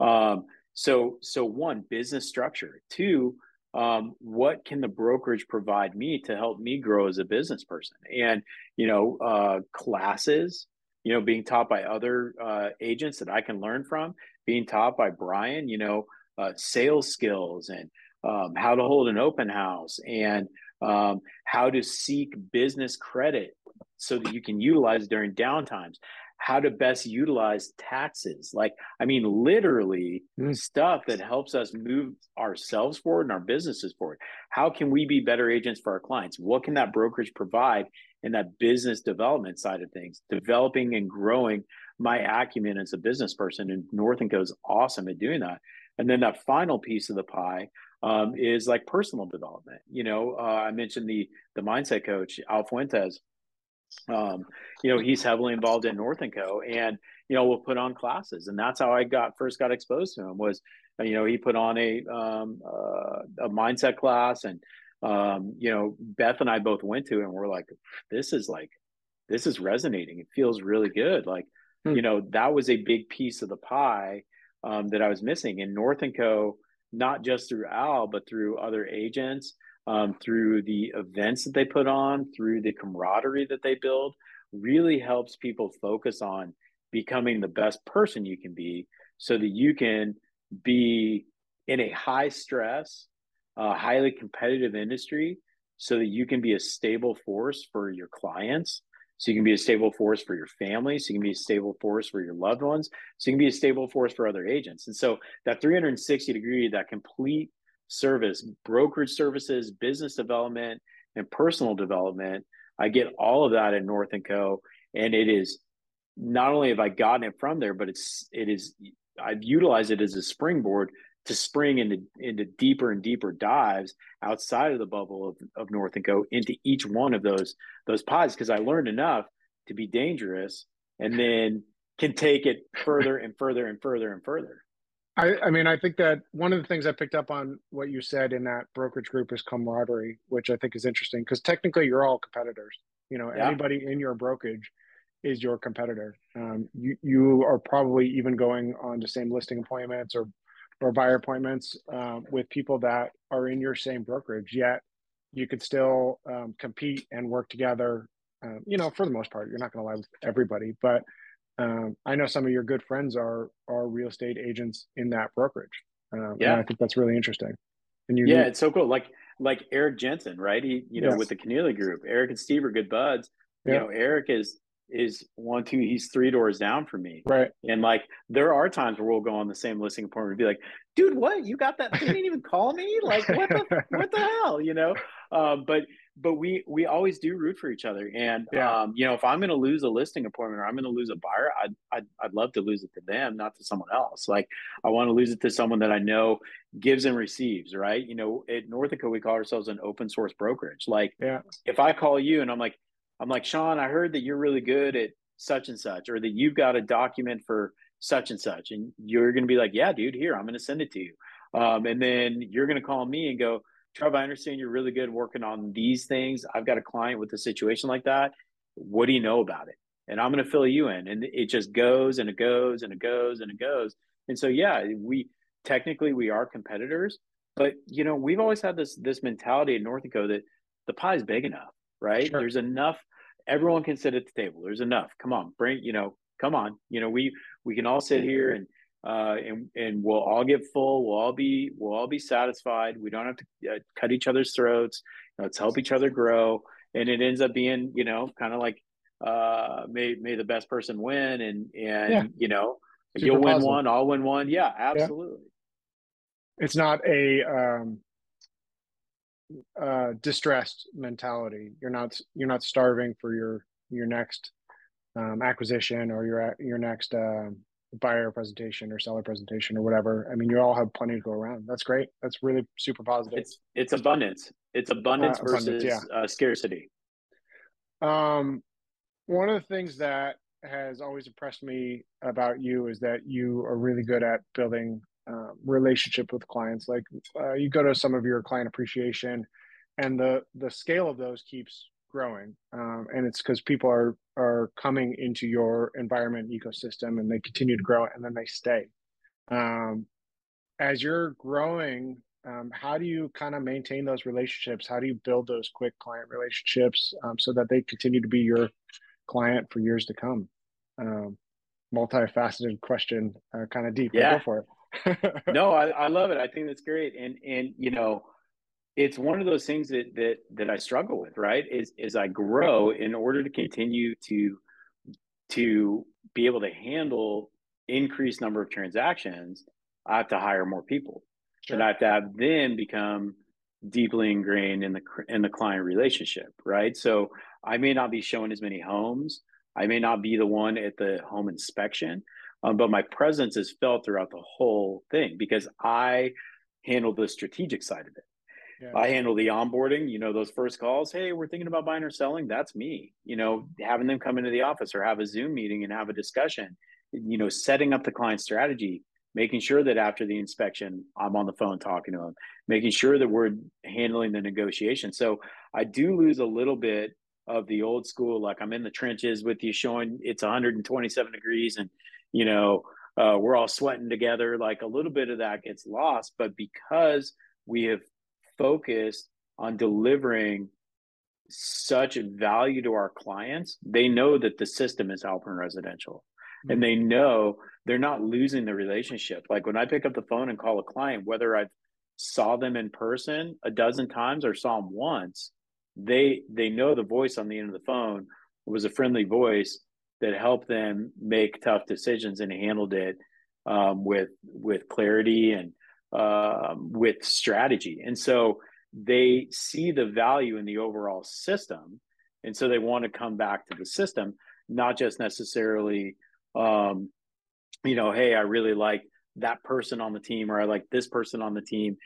Um, so, so one, business structure. Two, um, what can the brokerage provide me to help me grow as a business person? And you know uh, classes you know, being taught by other uh, agents that I can learn from, being taught by Brian, you know, uh, sales skills and um, how to hold an open house and um, how to seek business credit so that you can utilize during downtimes how to best utilize taxes like i mean literally mm. stuff that helps us move ourselves forward and our businesses forward how can we be better agents for our clients what can that brokerage provide in that business development side of things developing and growing my acumen as a business person and north and is awesome at doing that and then that final piece of the pie um, is like personal development. You know, uh, I mentioned the the mindset coach Al Fuentes. Um, you know, he's heavily involved in North and Co. And you know, we'll put on classes, and that's how I got first got exposed to him. Was you know he put on a um, uh, a mindset class, and um, you know Beth and I both went to, and we're like, this is like this is resonating. It feels really good. Like hmm. you know that was a big piece of the pie um, that I was missing. in North and Co not just through Al, but through other agents, um, through the events that they put on, through the camaraderie that they build, really helps people focus on becoming the best person you can be so that you can be in a high stress, uh, highly competitive industry so that you can be a stable force for your clients so you can be a stable force for your family. So you can be a stable force for your loved ones. So you can be a stable force for other agents. And so that 360 degree, that complete service, brokerage services, business development, and personal development, I get all of that at North and Co. And it is not only have I gotten it from there, but it's it is I've utilized it as a springboard to spring into into deeper and deeper dives outside of the bubble of, of North and Co into each one of those those pods because I learned enough to be dangerous and then can take it further and further and further and further. I, I mean, I think that one of the things I picked up on what you said in that brokerage group is camaraderie, which I think is interesting because technically you're all competitors. You know, yeah. anybody in your brokerage is your competitor. Um, you you are probably even going on the same listing appointments or or buyer appointments um, with people that are in your same brokerage yet you could still um, compete and work together um, you know for the most part you're not going to lie with everybody but um, i know some of your good friends are are real estate agents in that brokerage. Um, yeah. I think that's really interesting. And you yeah it's so cool. Like like eric jensen right? He you know yes. with the Keneally group eric and steve are good buds. You know eric is is one, two, he's three doors down from me. Right. And like there are times where we'll go on the same listing appointment and be like, dude, what? You got that? You didn't even call me? Like what the what the hell? You know? Um, but but we we always do root for each other. And yeah. um, you know, if I'm gonna lose a listing appointment or I'm gonna lose a buyer, I'd, I'd I'd love to lose it to them, not to someone else. Like I want to lose it to someone that I know gives and receives, right? You know, at Northica we call ourselves an open source brokerage. Like yeah. if I call you and I'm like, I'm like, Sean, I heard that you're really good at such and such, or that you've got a document for such and such. And you're going to be like, yeah, dude, here, I'm going to send it to you. Um, and then you're going to call me and go, Trev, I understand you're really good working on these things. I've got a client with a situation like that. What do you know about it? And I'm going to fill you in. And it just goes and it goes and it goes and it goes. And so, yeah, we technically we are competitors, but you know, we've always had this this mentality in Northico that the pie is big enough right? Sure. There's enough. Everyone can sit at the table. There's enough. Come on, bring. You know, come on. You know, we we can all sit here and uh, and and we'll all get full. We'll all be we'll all be satisfied. We don't have to uh, cut each other's throats. Let's help each other grow. And it ends up being, you know, kind of like uh, may may the best person win, and and yeah. you know, Super you'll win one, I'll win one. Yeah, absolutely. Yeah. It's not a um, uh, distressed mentality. You're not you're not starving for your your next um, acquisition or your your next uh, buyer presentation or seller presentation or whatever. I mean, you all have plenty to go around. That's great. That's really super positive. It's it's abundance. It's abundance uh, versus abundance, yeah. uh, scarcity. Um, one of the things that has always impressed me about you is that you are really good at building uh, relationship with clients. Like uh, you go to some of your client appreciation, and the the scale of those keeps growing, um, and it's because people are are coming into your environment ecosystem, and they continue to grow, and then they stay. Um, as you're growing, um, how do you kind of maintain those relationships? How do you build those quick client relationships um, so that they continue to be your client for years to come? um, multifaceted question, uh, kind of deep. Yeah, go for it. no, I, I love it. I think that's great, and and you know, it's one of those things that that that I struggle with. Right, is is I grow in order to continue to to be able to handle increased number of transactions. I have to hire more people, sure. and I have to have them become deeply ingrained in the in the client relationship. Right, so I may not be showing as many homes I may not be the one at the home inspection, um, but my presence is felt throughout the whole thing because I handle the strategic side of it. Yeah. I handle the onboarding, you know, those first calls. Hey, we're thinking about buying or selling. That's me, you know, having them come into the office or have a Zoom meeting and have a discussion, you know, setting up the client strategy, making sure that after the inspection, I'm on the phone talking to them, making sure that we're handling the negotiation. So I do lose a little bit of the old school like i'm in the trenches with you showing it's 127 degrees and you know uh, we're all sweating together like a little bit of that gets lost but because we have focused on delivering such value to our clients they know that the system is Halpern Residential mm-hmm. and they know they're not losing the relationship like when i pick up the phone and call a client whether i've saw them in person a dozen times or saw them once they they know the voice on the end of the phone was a friendly voice that helped them make tough decisions and handled it um, with with clarity and um, with strategy. And so they see the value in the overall system, and so they want to come back to the system, not just necessarily, um, you know, hey, I really like that person on the team or I like this person on the team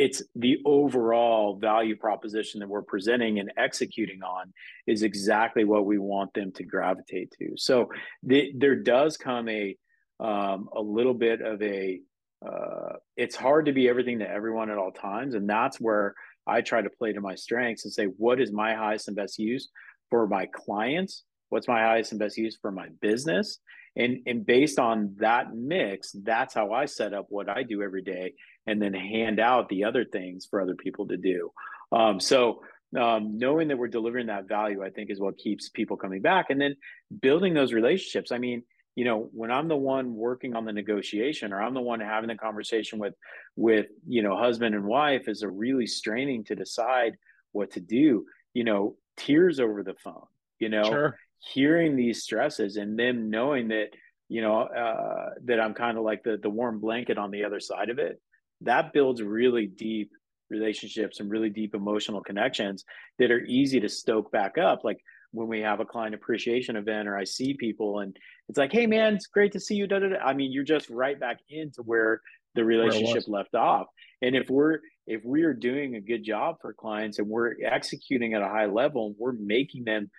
it's the overall value proposition that we're presenting and executing on is exactly what we want them to gravitate to. So the, there does come a um, a little bit of a uh, it's hard to be everything to everyone at all times, and that's where I try to play to my strengths and say what is my highest and best use for my clients, what's my highest and best use for my business, and and based on that mix that's how i set up what i do every day and then hand out the other things for other people to do. Um, so um, knowing that we're delivering that value i think is what keeps people coming back and then building those relationships. I mean you know when i'm the one working on the negotiation or i'm the one having the conversation with with you know husband and wife is a really straining to decide what to do you know tears over the phone you know sure. hearing these stresses and them knowing that you know uh, that i'm kind of like the the warm blanket on the other side of it that builds really deep relationships and really deep emotional connections that are easy to stoke back up. Like when we have a client appreciation event or i see people and it's like hey man it's great to see you da, da, da. i mean you're just right back into where the relationship left off and if we're if we are doing a good job for clients and we're executing at a high level and we're making them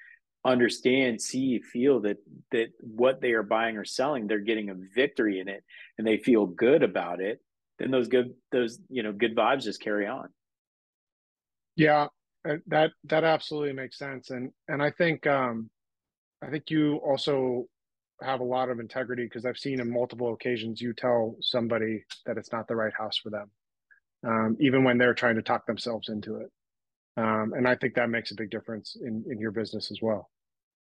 understand, see, feel that that what they are buying or selling, they're getting a victory in it, and they feel good about it. Then those good those you know good vibes just carry on. Yeah, that that absolutely makes sense, and and I think um, I think you also have a lot of integrity because I've seen in multiple occasions you tell somebody that it's not the right house for them, um, even when they're trying to talk themselves into it. Um, and I think that makes a big difference in, in your business as well.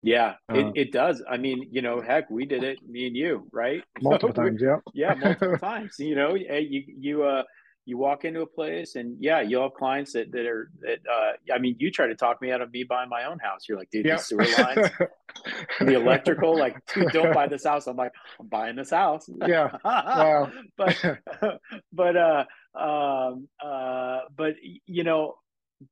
Yeah, it, uh, it does. I mean, you know, heck, we did it, me and you, right? Multiple times, yeah. yeah, multiple times. You know, you you uh you walk into a place and yeah, you'll have clients that, that are that uh I mean, you try to talk me out of me buying my own house. You're like, dude, yeah. the sewer lines, the electrical, like, dude, don't buy this house. I'm like, I'm buying this house. Yeah. wow. but but uh um uh but you know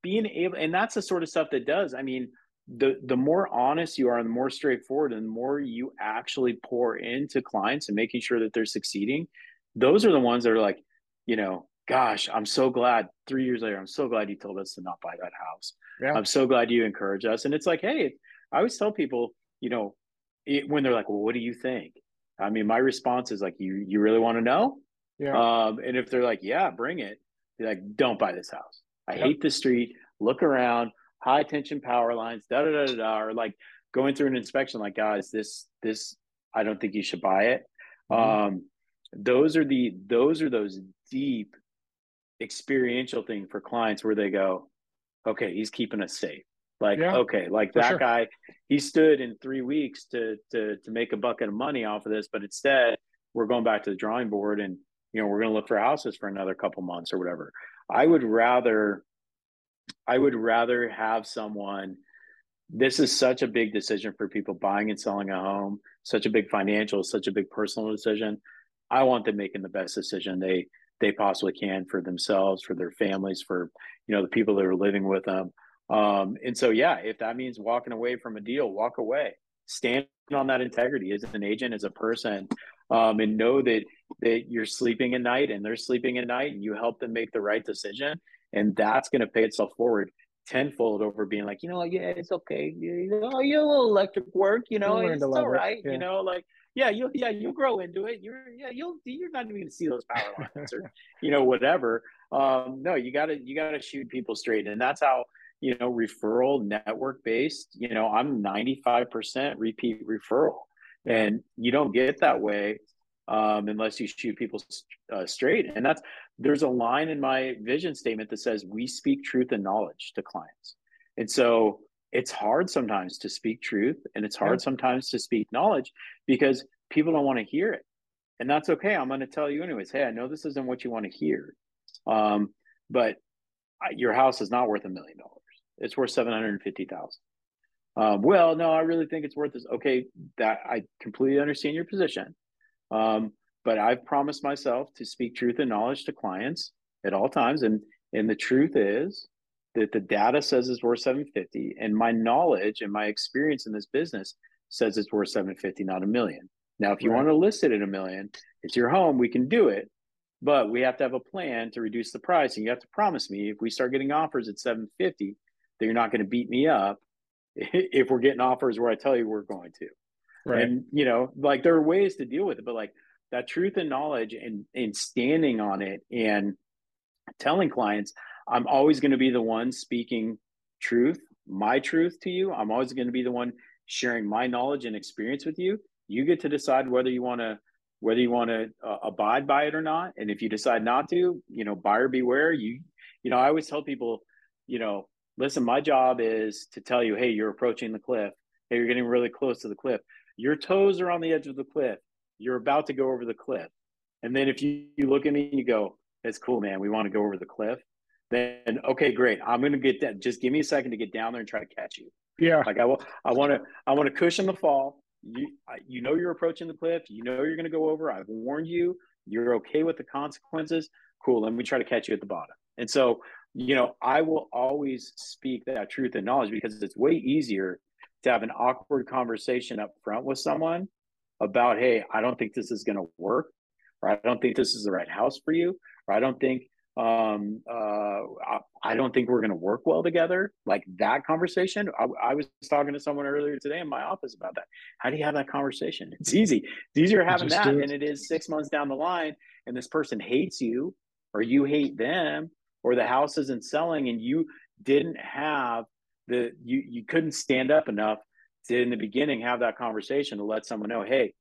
being able and that's the sort of stuff that does i mean the the more honest you are and the more straightforward and the more you actually pour into clients and making sure that they're succeeding those are the ones that are like you know gosh i'm so glad three years later i'm so glad you told us to not buy that house yeah. i'm so glad you encourage us and it's like hey i always tell people you know it, when they're like well what do you think i mean my response is like you you really want to know yeah. um and if they're like yeah bring it be like don't buy this house I hate the street. Look around, high tension power lines, da da da da, or like going through an inspection. Like, guys, this this I don't think you should buy it. Mm-hmm. Um, those are the those are those deep experiential thing for clients where they go, okay, he's keeping us safe. Like, yeah, okay, like that sure. guy, he stood in three weeks to to to make a bucket of money off of this, but instead we're going back to the drawing board and you know we're going to look for houses for another couple months or whatever. I would rather, I would rather have someone. This is such a big decision for people buying and selling a home. Such a big financial, such a big personal decision. I want them making the best decision they they possibly can for themselves, for their families, for you know the people that are living with them. Um, and so, yeah, if that means walking away from a deal, walk away. Stand on that integrity as an agent, as a person, um, and know that that you're sleeping at night and they're sleeping at night, and you help them make the right decision, and that's going to pay itself forward tenfold over being like, you know, yeah, it's okay, you know, you a little electric work, you know, it's all right, yeah. you know, like yeah, you'll yeah you'll grow into it. You're yeah you'll you're not even gonna see those power lines or you know whatever. Um, no, you gotta you gotta shoot people straight, and that's how you know referral network based. You know, I'm 95 percent repeat referral, and you don't get that way um, unless you shoot people uh, straight. And that's there's a line in my vision statement that says we speak truth and knowledge to clients, and so it's hard sometimes to speak truth and it's hard yeah. sometimes to speak knowledge because people don't want to hear it. And that's okay i'm going to tell you anyways hey i know this isn't what you want to hear. Um, but your house is not worth a million dollars. It's worth 750000 um, well no i really think it's worth this. Okay that i completely understand your position. Um, but i've promised myself to speak truth and knowledge to clients at all times and and the truth is that the data says it's worth 750 and my knowledge and my experience in this business says it's worth 750 not a million. Now if you right. want to list it at a million it's your home we can do it but we have to have a plan to reduce the price and you have to promise me if we start getting offers at 750 that you're not going to beat me up if we're getting offers where i tell you we're going to. Right. And you know like there are ways to deal with it but like that truth and knowledge and and standing on it and telling clients I'm always going to be the one speaking truth, my truth to you. I'm always going to be the one sharing my knowledge and experience with you. You get to decide whether you want to whether you want to uh, abide by it or not. And if you decide not to, you know, buyer beware. You you know, I always tell people, you know, listen, my job is to tell you, hey, you're approaching the cliff. Hey, you're getting really close to the cliff. Your toes are on the edge of the cliff. You're about to go over the cliff. And then if you, you look at me and you go, it's cool, man. We want to go over the cliff then okay, great. I'm gonna get that. Just give me a second to get down there and try to catch you. Yeah. Like I will. I want to. I want to cushion the fall. You you know you're approaching the cliff. You know you're gonna go over. I've warned you. You're okay with the consequences. Cool. Let me try to catch you at the bottom. And so you know I will always speak that truth and knowledge because it's way easier to have an awkward conversation up front with someone about hey I don't think this is gonna work or I don't think this is the right house for you or I don't think um uh I, I don't think we're going to work well together. Like that conversation I, I, was talking to someone earlier today in my office about that. How do you have that conversation? It's easy. It's easier having Just that than it is six months down the line and this person hates you or you hate them or the house isn't selling and you didn't have the you you couldn't stand up enough to in the beginning have that conversation to let someone know hey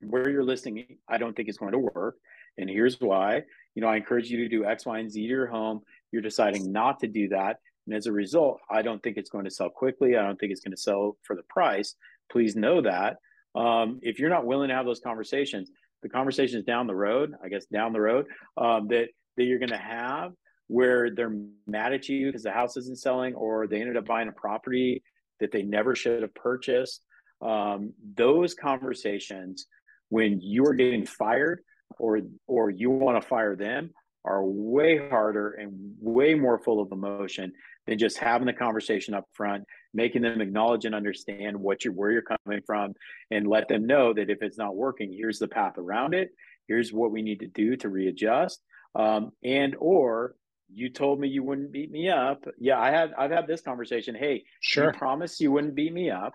where you're listing i don't think it's going to work and here's why you know, I encourage you to do X, Y, and Z to your home. You're deciding not to do that. And as a result, I don't think it's going to sell quickly. I don't think it's going to sell for the price. Please know that. Um, if you're not willing to have those conversations, the conversations down the road, I guess down the road, um, that that you're going to have where they're mad at you because the house isn't selling or they ended up buying a property that they never should have purchased. Um, those conversations, when you are getting fired, or or you want to fire them are way harder and way more full of emotion than just having the conversation up front, making them acknowledge and understand what you're where you're coming from, and let them know that if it's not working, here's the path around it. Here's what we need to do to readjust. Um, and or you told me you wouldn't beat me up. Yeah, I had I've had this conversation. Hey, sure. You promised you wouldn't beat me up.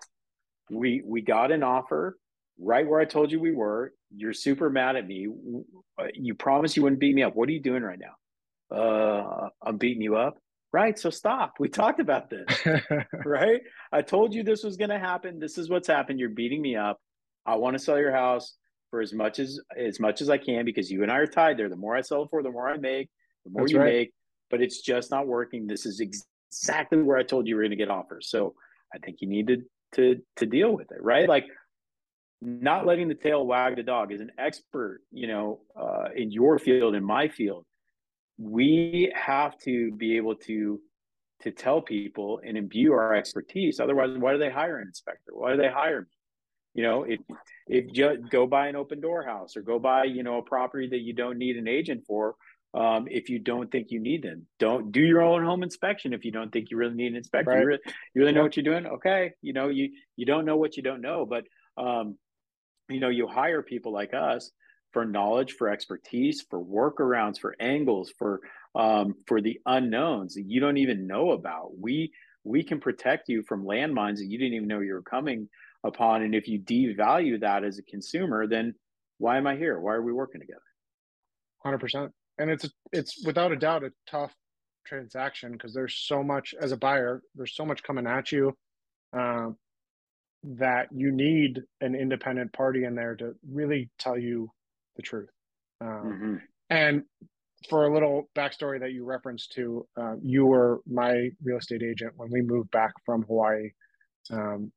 We we got an offer right where I told you we were. You're super mad at me. You promised you wouldn't beat me up. What are you doing right now? Uh, I'm beating you up. Right. So stop. We talked about this. right. I told you this was going to happen. This is what's happened. You're beating me up. I want to sell your house for as much as as much as I can because you and I are tied there. The more I sell it for, the more I make, the more That's you right. make. But it's just not working. This is exactly where I told you we're going to get offers. So I think you needed to to deal with it, right? Like not letting the tail wag the dog as an expert, you know, uh, in your field, in my field, we have to be able to to tell people and imbue our expertise. Otherwise, why do they hire an inspector? Why do they hire me? You know, if if just go buy an Opendoor house or go buy, you know, a property that you don't need an agent for, um, if you don't think you need them. Don't do your own home inspection if you don't think you really need an inspector. Right. You, really, you really know what you're doing. Okay, you know you you don't know what you don't know, but um, you know you hire people like us for knowledge, for expertise, for workarounds, for angles, for um, for the unknowns that you don't even know about. We we can protect you from landmines that you didn't even know you were coming upon. And if you devalue that as a consumer, then why am I here? Why are we working together? Hundred percent. And it's it's without a doubt a tough transaction because there's so much as a buyer. There's so much coming at you. Um, that you need an independent party in there to really tell you the truth. Um, mm-hmm. And for a little backstory that you referenced to, uh, you were my real estate agent when we moved back from Hawaii. Um,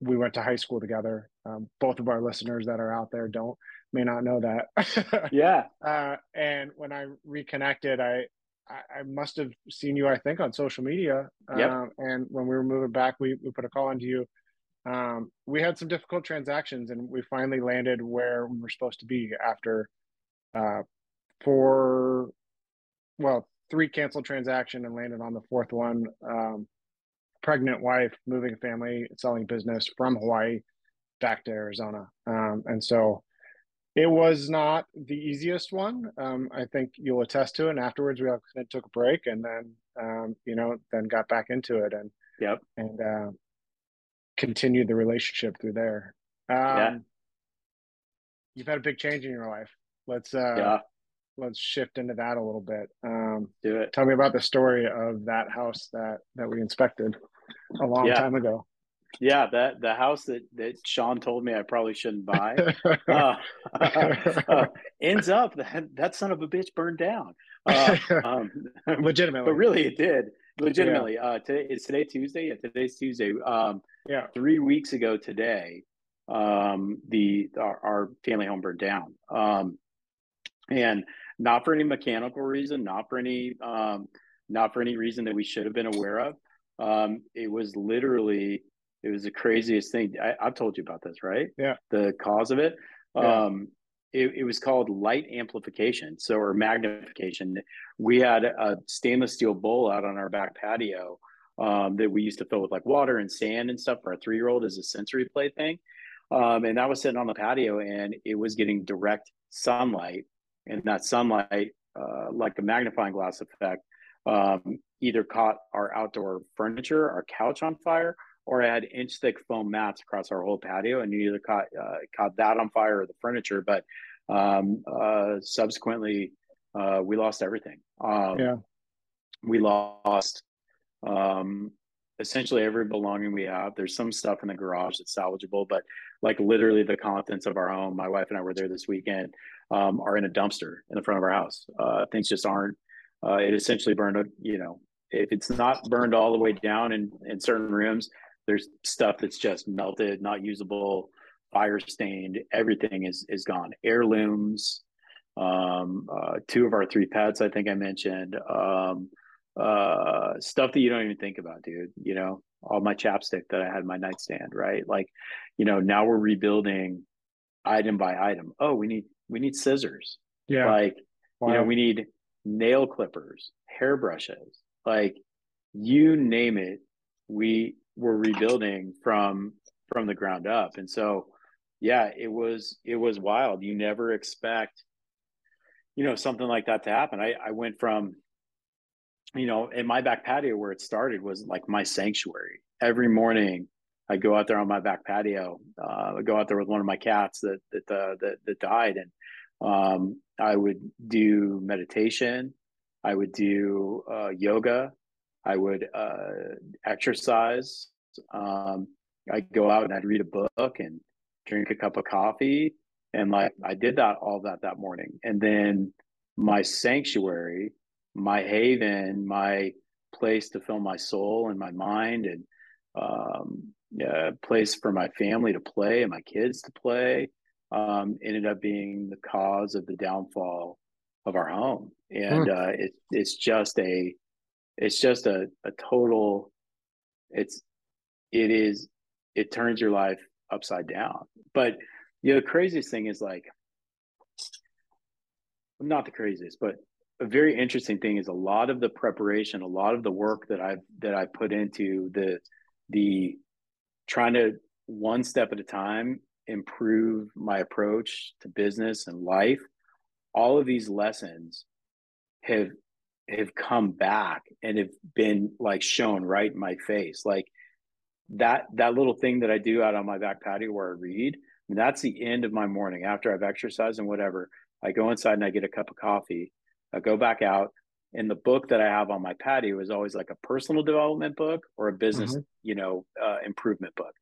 we went to high school together. Um, both of our listeners that are out there don't may not know that. yeah. Uh, and when I reconnected, I, I, I must have seen you, I think, on social media. Yep. Um, and when we were moving back, we, we put a call into you um, we had some difficult transactions and we finally landed where we were supposed to be after uh, four, well, three canceled transaction and landed on the fourth one. Um, pregnant wife, moving family, selling business from Hawaii back to Arizona. Um, and so it was not the easiest one. Um, I think you'll attest to it. And afterwards, we all took a break and then, um, you know, then got back into it. And, yep. And, uh, continued the relationship through there. Um, yeah. You've had a big change in your life. Let's uh, yeah. let's shift into that a little bit. Um, Do it. Tell me about the story of that house that that we inspected a long yeah. time ago. Yeah, that the house that that Sean told me I probably shouldn't buy uh, uh, ends up that that son of a bitch burned down. Uh, um, Legitimately, but really it did legitimately yeah. uh today is today tuesday? Yeah today's tuesday. Um yeah. three weeks ago today um the our, our, family home burned down. Um and not for any mechanical reason not for any um not for any reason that we should have been aware of. Um it was literally it was the craziest thing. I, i've told you about this right? Yeah. The cause of it? Yeah. um it, it was called light amplification, so or magnification. We had a stainless steel bowl out on our back patio um, that we used to fill with like water and sand and stuff for our three year old as a sensory play thing. Um, and that was sitting on the patio and it was getting direct sunlight. And that sunlight, uh, like a magnifying glass effect, um, either caught our outdoor furniture, our couch on fire, or I had inch thick foam mats across our whole patio, and you either caught uh, caught that on fire or the furniture. But um, uh, subsequently, uh, we lost everything. Um, yeah, we lost um, essentially every belonging we have. There's some stuff in the garage that's salvageable, but like literally the contents of our home. My wife and I were there this weekend. Um, are in a dumpster in the front of our house. Uh, things just aren't. Uh, it essentially burned. You know, if it's not burned all the way down in in certain rooms, there's stuff that's just melted, not usable, fire stained. Everything is is gone. Heirlooms, um, uh, two of our three pets. I think I mentioned um, uh, stuff that you don't even think about, dude. You know, all my chapstick that I had my nightstand, right? Like, you know, now we're rebuilding item by item. Oh, we need we need scissors. Yeah. Like, wow. you know, we need nail clippers, hairbrushes, like you name it. We we're rebuilding from from the ground up. And so yeah it was it was wild. You never expect you know something like that to happen. I i went from you know in my back patio where it started was like my sanctuary. Every morning i go out there on my back patio uh, i go out there with one of my cats that that uh, that, that died. And um, i would do meditation. I would do uh, yoga I would uh, exercise. Um, I'd go out and I'd read a book and drink a cup of coffee. And like I did that all that that morning. And then my sanctuary, my haven, my place to fill my soul and my mind and um, yeah, place for my family to play and my kids to play um, ended up being the cause of the downfall of our home and mm. uh, it, it's just a it's just a, a total it's it is it turns your life upside down. But you know the craziest thing is like not the craziest but a very interesting thing is a lot of the preparation a lot of the work that i've that i put into the the trying to one step at a time improve my approach to business and life all of these lessons have have come back and have been like shown right in my face like that that little thing that i do out on my back patio where i read I mean, that's the end of my morning after i've exercised and whatever i go inside and i get a cup of coffee i go back out and the book that i have on my patio is always like a personal development book or a business mm-hmm. you know uh, improvement book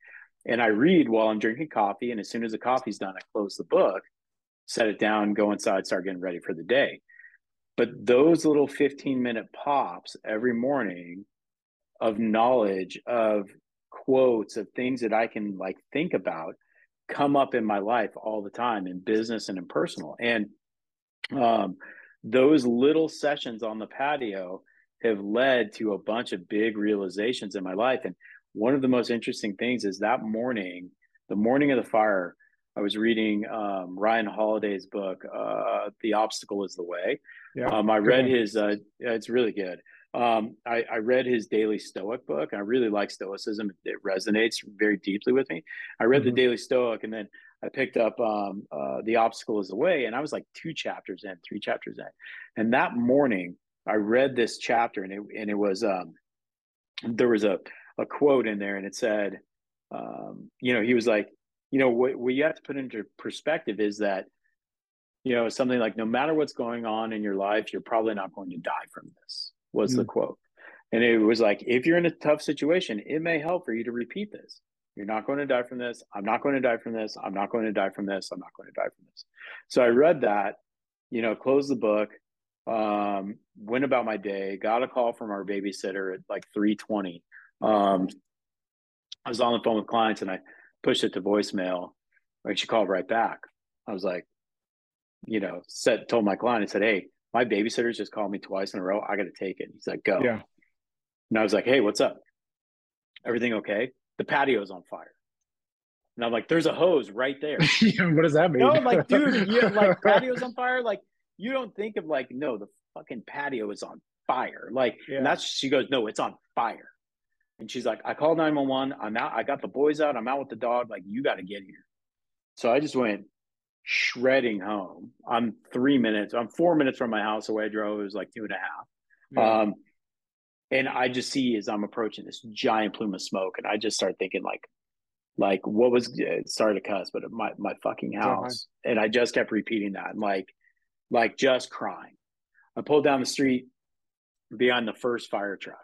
and i read while i'm drinking coffee and as soon as the coffee's done i close the book set it down, go inside, start getting ready for the day. But those little 15 minute pops every morning of knowledge, of quotes, of things that I can like think about come up in my life all the time in business and in personal. And um, those little sessions on the patio have led to a bunch of big realizations in my life. And one of the most interesting things is that morning, the morning of the fire, I was reading um, Ryan Holiday's book, uh, "The Obstacle Is the Way." Yeah, um, I read his. Uh, it's really good. Um, I, I, read his Daily Stoic book. I really like Stoicism. It resonates very deeply with me. I read mm-hmm. the Daily Stoic, and then I picked up um, uh, "The Obstacle Is the Way," and I was like two chapters in, three chapters in. And that morning, I read this chapter, and it and it was um, there was a a quote in there, and it said, um, you know, he was like you know what, what you have to put into perspective is that you know something like no matter what's going on in your life you're probably not going to die from this was mm. the quote. And it was like if you're in a tough situation it may help for you to repeat this. You're not going to die from this. I'm not going to die from this. I'm not going to die from this. I'm not going to die from this. So i read that you know closed the book um, went about my day got a call from our babysitter at like 320 um, i was on the phone with clients and i pushed it to voicemail and she called right back. I was like, you know, said told my client, I said, Hey, my babysitter's just called me twice in a row. I gotta take it. He's like, Go. Yeah. And I was like, Hey, what's up? Everything okay? The patio's on fire. And I'm like, there's a hose right there. what does that mean? No, I'm like, dude, yeah, like patio's on fire. Like, you don't think of like, no, the fucking patio is on fire. Like, yeah. and that's she goes, No, it's on fire. And she's like, I called 911. I'm out. I got the boys out. I'm out with the dog. Like, you got to get here. So I just went shredding home. I'm three minutes, I'm four minutes from my house away. I drove. It was like two and a half. Yeah. Um, and I just see as I'm approaching this giant plume of smoke, and I just start thinking like, like what was it started to cuss, but my my fucking house, and I just kept repeating that, and like, like just crying. I pulled down the street beyond the first fire truck,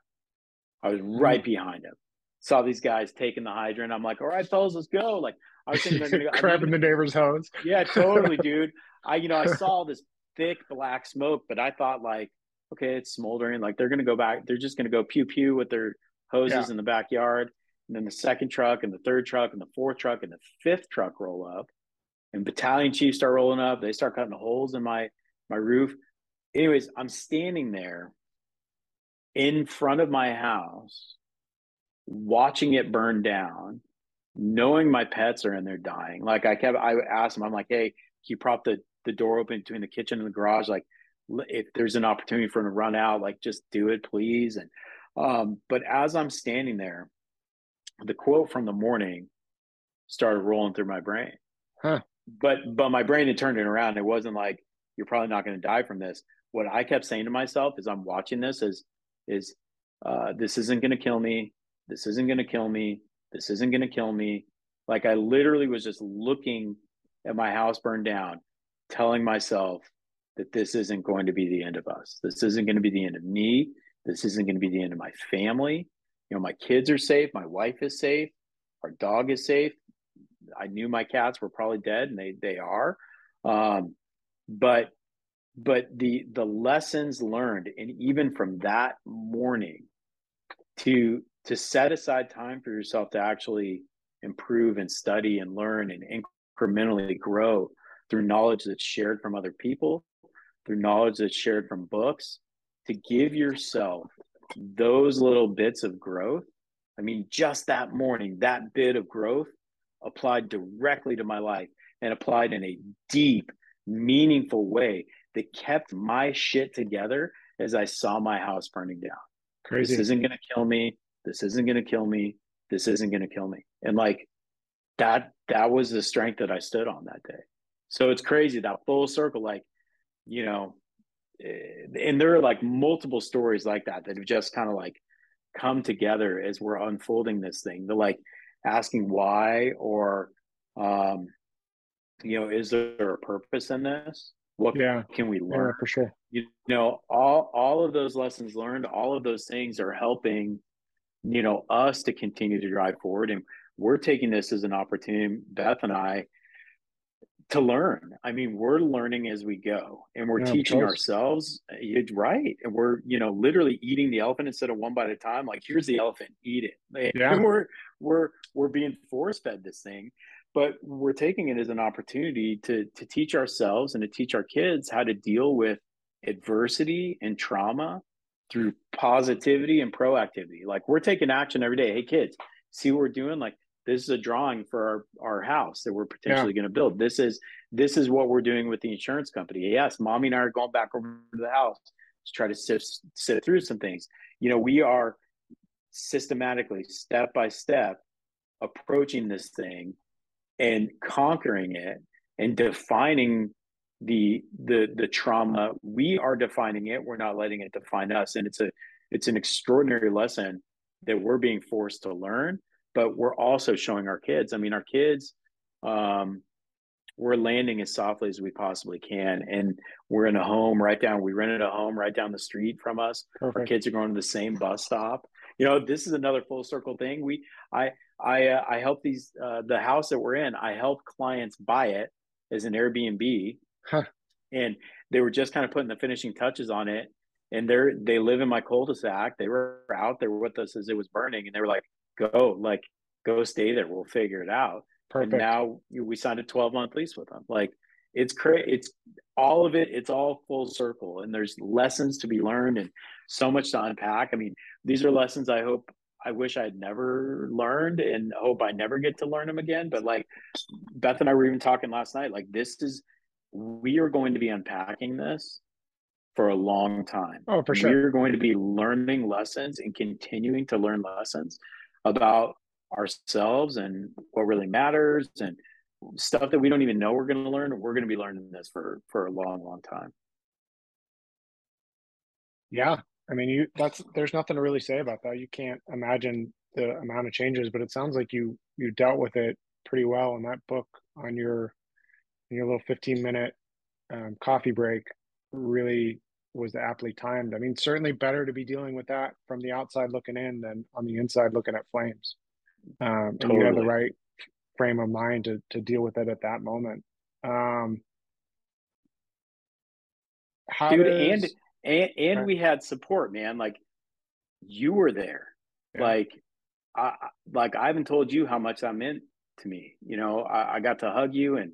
I was right mm-hmm. behind him. Saw these guys taking the hydrant. I'm like, all right, fellas, let's go. Like I was thinking, gonna, grabbing the neighbor's hose. Yeah, totally, dude. I, you know, I saw this thick black smoke, but I thought like, okay, it's smoldering. Like they're gonna go back. They're just gonna go pew pew with their hoses yeah. in the backyard. And then the second truck and the third truck and the fourth truck and the fifth truck roll up. And battalion chiefs start rolling up. They start cutting holes in my my roof. Anyways, I'm standing there in front of my house, watching it burn down, knowing my pets are in there dying. Like I kept, I asked him, I'm like, hey, can you prop the, the door open between the kitchen and the garage? Like, if there's an opportunity for him to run out, like just do it, please. And, um, but as I'm standing there, the quote from the morning started rolling through my brain. Huh. But, but my brain had turned it around. It wasn't like, you're probably not going to die from this. What I kept saying to myself as I'm watching this is, is uh, this isn't going to kill me. This isn't going to kill me. This isn't going to kill me. Like I literally was just looking at my house burned down, telling myself that this isn't going to be the end of us. This isn't going to be the end of me. This isn't going to be the end of my family. You know, my kids are safe. My wife is safe. Our dog is safe. I knew my cats were probably dead, and they they are. Um, but but the the lessons learned and even from that morning to to set aside time for yourself to actually improve and study and learn and incrementally grow through knowledge that's shared from other people, through knowledge that's shared from books, to give yourself those little bits of growth. I mean, just that morning, that bit of growth applied directly to my life and applied in a deep, meaningful way that kept my shit together as I saw my house burning down. Crazy. This isn't going to kill me. This isn't going to kill me. This isn't going to kill me. And like that, that was the strength that I stood on that day. So it's crazy that full circle, like, you know, eh, and there are like multiple stories like that that have just kind of like come together as we're unfolding this thing. They're like asking why or, um, you know, is there a purpose in this? What yeah. can we learn? Yeah, for sure. You know, all all of those lessons learned, all of those things are helping, you know, us to continue to drive forward. And we're taking this as an opportunity, Beth and I, to learn. I mean, we're learning as we go and we're yeah, teaching ourselves. It's right. And we're, you know, literally eating the elephant instead of one bite at a time. Like, here's the elephant, eat it. Yeah. And we're we're we're being force fed this thing, but we're taking it as an opportunity to to teach ourselves and to teach our kids how to deal with adversity and trauma through positivity and proactivity. Like we're taking action every day. Hey kids, see what we're doing? Like this is a drawing for our, our house that we're potentially yeah. going to build this is this is what we're doing with the insurance company yes mommy and i are going back over to the house to try to sift, sift through some things you know we are systematically step by step approaching this thing and conquering it and defining the the the trauma we are defining it we're not letting it define us and it's a it's an extraordinary lesson that we're being forced to learn but we're also showing our kids. I mean, our kids, um, we're landing as softly as we possibly can, and we're in a home right down. We rented a home right down the street from us. Perfect. Our kids are going to the same bus stop. You know, this is another full circle thing. We, I, I, uh, I help these uh, the house that we're in. I help clients buy it as an Airbnb, huh. and they were just kind of putting the finishing touches on it. And they're they live in my cul-de-sac. They were out there with us as it was burning, and they were like, go like go stay there we'll figure it out Perfect. and now we signed a 12 month lease with them like it's crazy it's all of it it's all full circle and there's lessons to be learned and so much to unpack i mean these are lessons i hope i wish i'd never learned and hope i never get to learn them again but like beth and i were even talking last night like this is we are going to be unpacking this for a long time. Oh, for sure. We're going to be learning lessons and continuing to learn lessons about ourselves and what really matters and stuff that we don't even know we're going to learn we're going to be learning this for for a long long time yeah i mean you that's there's nothing to really say about that you can't imagine the amount of changes but it sounds like you you dealt with it pretty well in that book on your your little 15 minute um, coffee break really was aptly timed. I mean, certainly better to be dealing with that from the outside looking in than on the inside looking at flames. Um, totally. And you have the right frame of mind to to deal with it at that moment. Um, Dude, does, and and, and right. we had support, man. Like you were there. Yeah. Like I like I haven't told you how much that meant to me. You know, I, I got to hug you and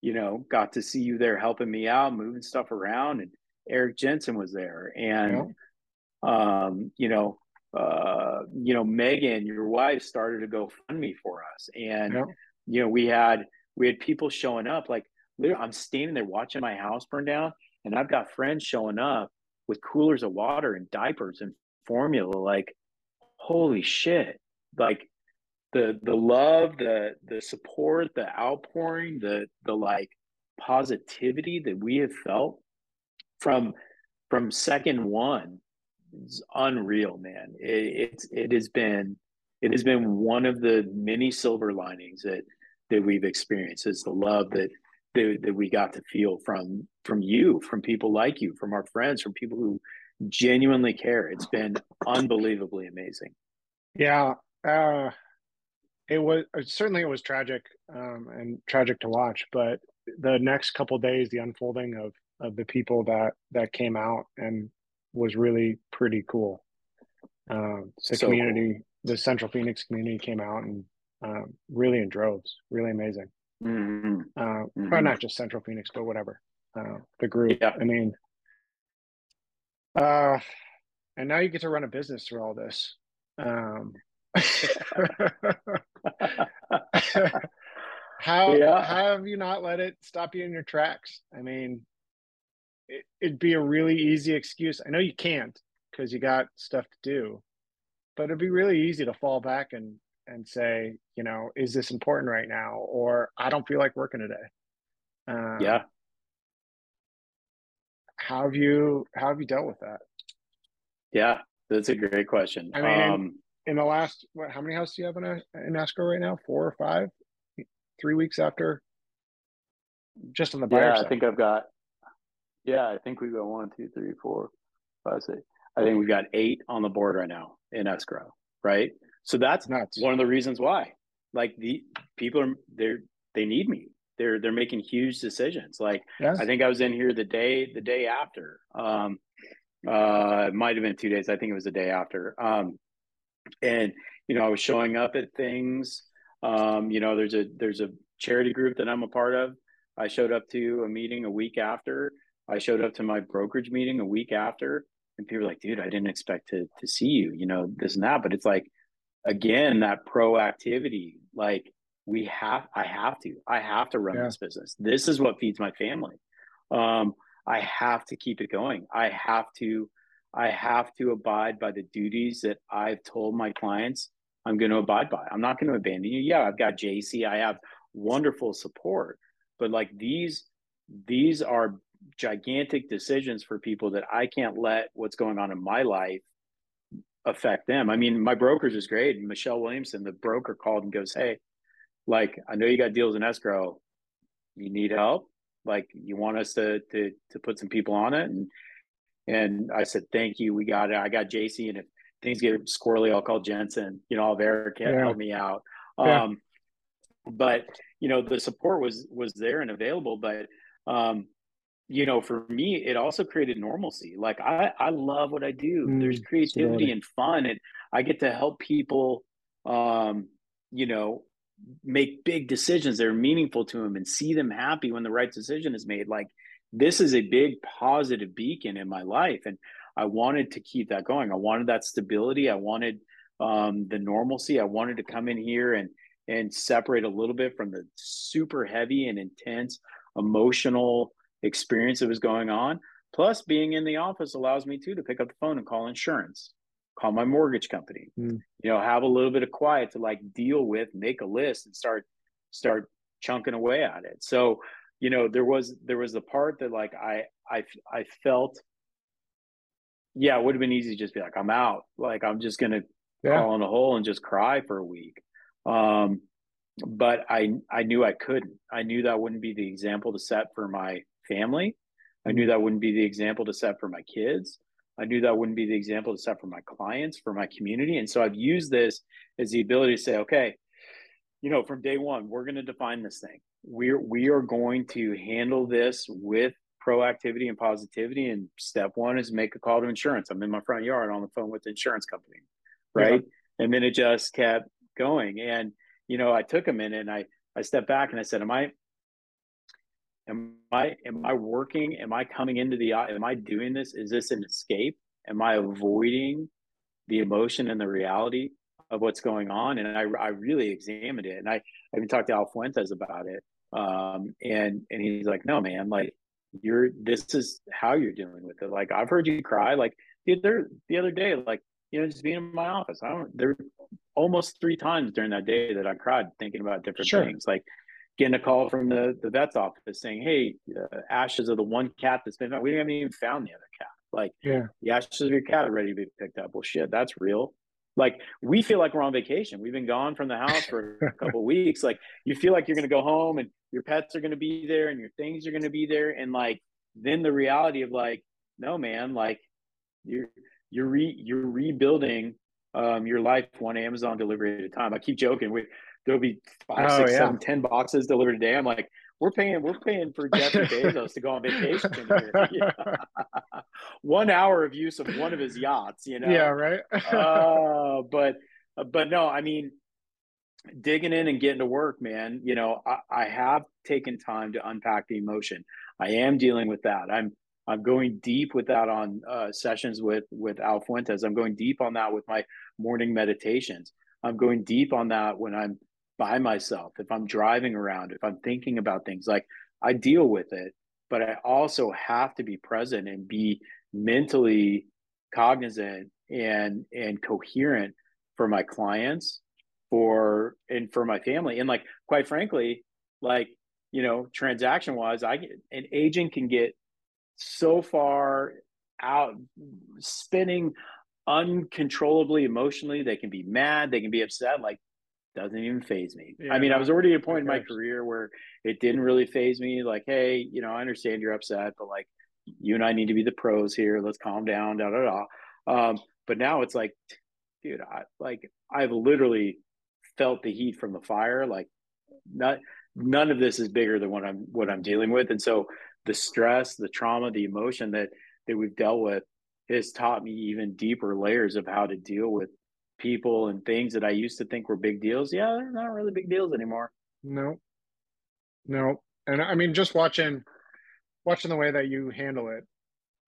you know got to see you there helping me out, moving stuff around and Eric Jensen was there, and yeah. um, you know, uh, you know, Megan, your wife, started to go fund me for us, and yeah. you know, we had we had people showing up. Like, literally, I'm standing there watching my house burn down, and I've got friends showing up with coolers of water and diapers and formula. Like, holy shit! Like the the love, the the support, the outpouring, the the like positivity that we have felt from from second one it's unreal man it, it's it has been it has been one of the many silver linings that that we've experienced is the love that that, that we got to feel from from you from people like you from our friends from people who genuinely care it's been unbelievably amazing yeah uh it was certainly it was tragic um and tragic to watch but the next couple days the unfolding of of the people that that came out and was really pretty cool. Um, the so community, cool. the Central Phoenix community came out and um, really in droves, really amazing. Mm-hmm. Uh, mm-hmm. Probably not just Central Phoenix, but whatever. Uh, the group. Yeah. I mean, uh, and now you get to run a business through all this. Um, how yeah. how have you not let it stop you in your tracks? I mean, it, it'd be a really easy excuse. I know you can't because you got stuff to do, but it'd be really easy to fall back and and say, you know, is this important right now? Or I don't feel like working today. Um, yeah. How have you how have you dealt with that? Yeah, that's a great question. I mean, um, in, in, the last what? How many houses do you have in, a, in escrow right now? Four or five? Three weeks after? Just on the buyer yeah, side. I think I've got. Yeah, I think we've got one, two, three, four, five, six. I think we've got eight on the board right now in escrow. Right. So that's Nuts. one of the reasons why. Like the people are they're they need me. They're they're making huge decisions. Like yes. I think I was in here the day the day after. Um, uh, it might have been two days. I think it was the day after. Um, and you know, I was showing up at things. Um, you know, there's a there's a charity group that I'm a part of. I showed up to a meeting a week after. I showed up to my brokerage meeting a week after, and people were like, "Dude, I didn't expect to to see you." You know, this and that. But it's like, again, that proactivity. Like, we have, I have to, I have to run yeah. this business. This is what feeds my family. Um, I have to keep it going. I have to I have to abide by the duties that I've told my clients I'm going to abide by. I'm not going to abandon you. Yeah, I've got JC. I have wonderful support, but like these these are gigantic decisions for people that I can't let what's going on in my life affect them. I mean, my broker's is great. Michelle Williamson, the broker, called and goes, "Hey, like I know you got deals in escrow. You need help like you want us to to to put some people on it and and I said thank you we got it I got JC and if things get squirrely I'll call Jensen you know I'll have Eric yeah. help me out yeah. um but you know the support was was there and available but um you know for me it also created normalcy like I I love what I do mm, there's creativity and fun and I get to help people um you know make big decisions that are meaningful to them and see them happy when the right decision is made like this is a big positive beacon in my life and i wanted to keep that going i wanted that stability i wanted um, the normalcy i wanted to come in here and and separate a little bit from the super heavy and intense emotional experience that was going on. Plus being in the office allows me too to pick up the phone and call insurance call my mortgage company mm. you know have a little bit of quiet to like deal with make a list and start start chunking away at it. So you know there was there was the part that like i i i felt yeah it would have been easy to just be like i'm out. Like i'm just gonna yeah. crawl in a hole and just cry for a week. Um but i i knew i couldn't. I knew that wouldn't be the example to set for my family i knew mm-hmm. that wouldn't be the example to set for my kids I knew that wouldn't be the example to set for my clients, for my community. And so I've used this as the ability to say, okay, you know, from day one, we're going to define this thing. We're we are going to handle this with proactivity and positivity. And step one is make a call to insurance. I'm in my front yard on the phone with the insurance company. Right. Yeah. And then it just kept going. And, you know, I took a minute and I I stepped back and I said, Am I am i am i working? Am i coming into the am i doing this? Is this an escape? Am i avoiding the emotion and the reality of what's going on? And i, I really examined it. And i, I even talked to al fuentes about it. Um, and and he's like no man like you're this is how you're dealing with it. Like i've heard you cry. Like the other the other day like you know just being in my office. I don't there almost three times during that day that i cried thinking about different sure. things. Like getting a call from the, the vet's office saying, Hey, uh, ashes of the one cat that's been found. We haven't even found the other cat. Like, yeah, the ashes of your cat are ready to be picked up. Well, shit, that's real. Like, we feel like we're on vacation. We've been gone from the house for a couple weeks. Like, you feel like you're going to go home and your pets are going to be there and your things are going to be there. And like, then the reality of like, no, man, like, you're, you're re, you're rebuilding um, your life one Amazon delivery at a time. I keep joking. We there'll be five, oh, six, yeah. seven, ten boxes delivered a day. I'm like, we're paying, we're paying for Jeffrey Bezos to go on vacation. one hour of use of one of his yachts, you know? Yeah, right. uh, but, but no, I mean, digging in and getting to work, man, you know, I, I have taken time to unpack the emotion. I am dealing with that. I'm, I'm going deep with that on uh, sessions with with Al Fuentes. I'm going deep on that with my morning meditations. I'm going deep on that when I'm by myself, if I'm driving around, if I'm thinking about things. Like I deal with it, but I also have to be present and be mentally cognizant and and coherent for my clients, for and for my family, and like quite frankly, like you know, transaction wise, I get an agent can get so far out spinning uncontrollably emotionally they can be mad they can be upset like doesn't even phase me. Yeah, i mean i was already at a point in my career where it didn't really phase me like hey you know i understand you're upset but like you and i need to be the pros here. Let's calm down da da da. Um, but now it's like dude i like i've literally felt the heat from the fire like not none of this is bigger than what i'm what i'm dealing with. And so the stress, the trauma, the emotion that that we've dealt with has taught me even deeper layers of how to deal with people and things that I used to think were big deals. Yeah, they're not really big deals anymore. No. No. And I mean just watching watching the way that you handle it,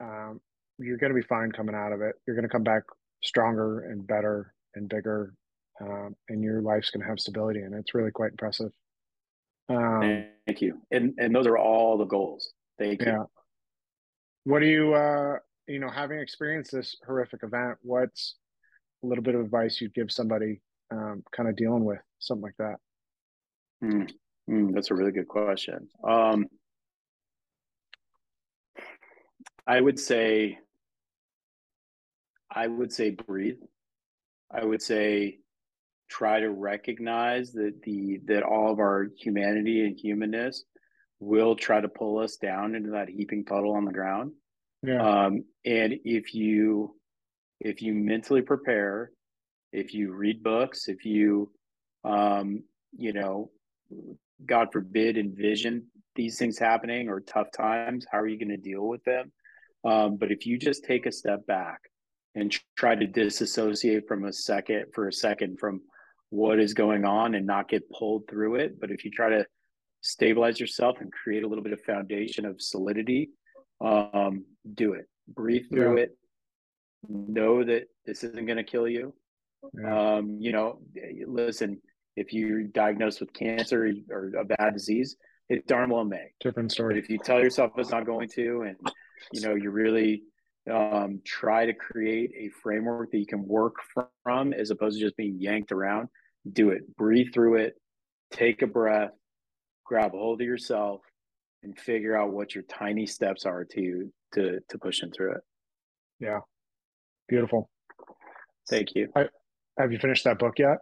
um, you're gonna be fine coming out of it. You're gonna come back stronger and better and bigger. Um, and your life's gonna have stability and it's really quite impressive. Um, Thank you. And and those are all the goals. Thank you. What do you, uh, you know, having experienced this horrific event, what's a little bit of advice you'd give somebody um, kind of dealing with something like that? Mm, mm, that's a really good question. Um, I would say, I would say breathe. I would say try to recognize that the that all of our humanity and humanness will try to pull us down into that heaping puddle on the ground. Yeah. Um, and if you if you mentally prepare, if you read books, if you um, you know, God forbid, envision these things happening or tough times, how are you going to deal with them? Um, but if you just take a step back and try to disassociate from a second for a second from what is going on and not get pulled through it, but if you try to stabilize yourself and create a little bit of foundation of solidity um, do it breathe through yeah. it know that this isn't going to kill you yeah. um, you know listen if you're diagnosed with cancer or a bad disease it darn well may different story but if you tell yourself it's not going to and you know you really um, try to create a framework that you can work from as opposed to just being yanked around do it breathe through it take a breath grab a hold of yourself and figure out what your tiny steps are to to to pushing through it. Yeah. Beautiful. Thank you. I, have you finished that book yet?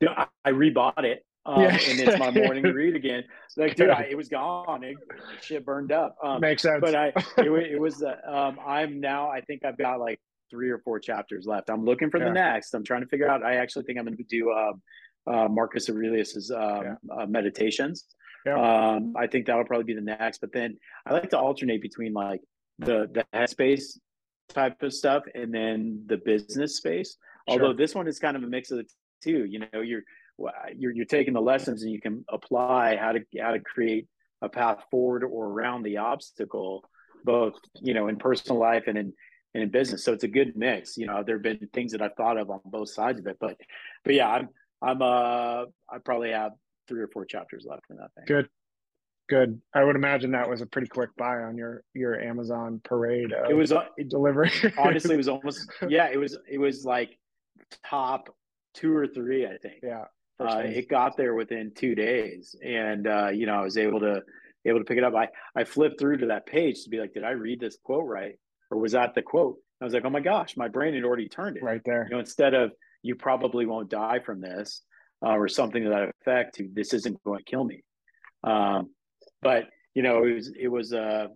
You know, I, I rebought it. Um, yeah. and it's my morning read again. Like, dude, I, it was gone. It, shit burned up. Um, Makes sense. But I, it, it was. Uh, um, I'm now. I think I've got like three or four chapters left. I'm looking for yeah. the next. I'm trying to figure out. I actually think I'm going to do um, uh, Marcus Aurelius's um, yeah. uh, meditations. Yeah. Um, I think that'll probably be the next. But then I like to alternate between like the the headspace type of stuff and then the business space. Sure. Although this one is kind of a mix of the two. You know, you're you're you're taking the lessons and you can apply how to how to create a path forward or around the obstacle, both you know in personal life and in and in business. So it's a good mix. You know, there have been things that I've thought of on both sides of it, but but yeah, I'm I'm uh I probably have three or four chapters left in that thing. Good. Good. I would imagine that was a pretty quick buy on your your Amazon parade. it was uh, delivery. honestly, it was almost yeah. It was it was like top two or three, I think. Yeah. Uh, it got there within two days, and uh, you know I was able to able to pick it up. I I flipped through to that page to be like, did I read this quote right, or was that the quote? I was like, oh my gosh, my brain had already turned it right there. You know, instead of you probably won't die from this uh, or something to that effect this isn't going to kill me um, but you know it was it was uh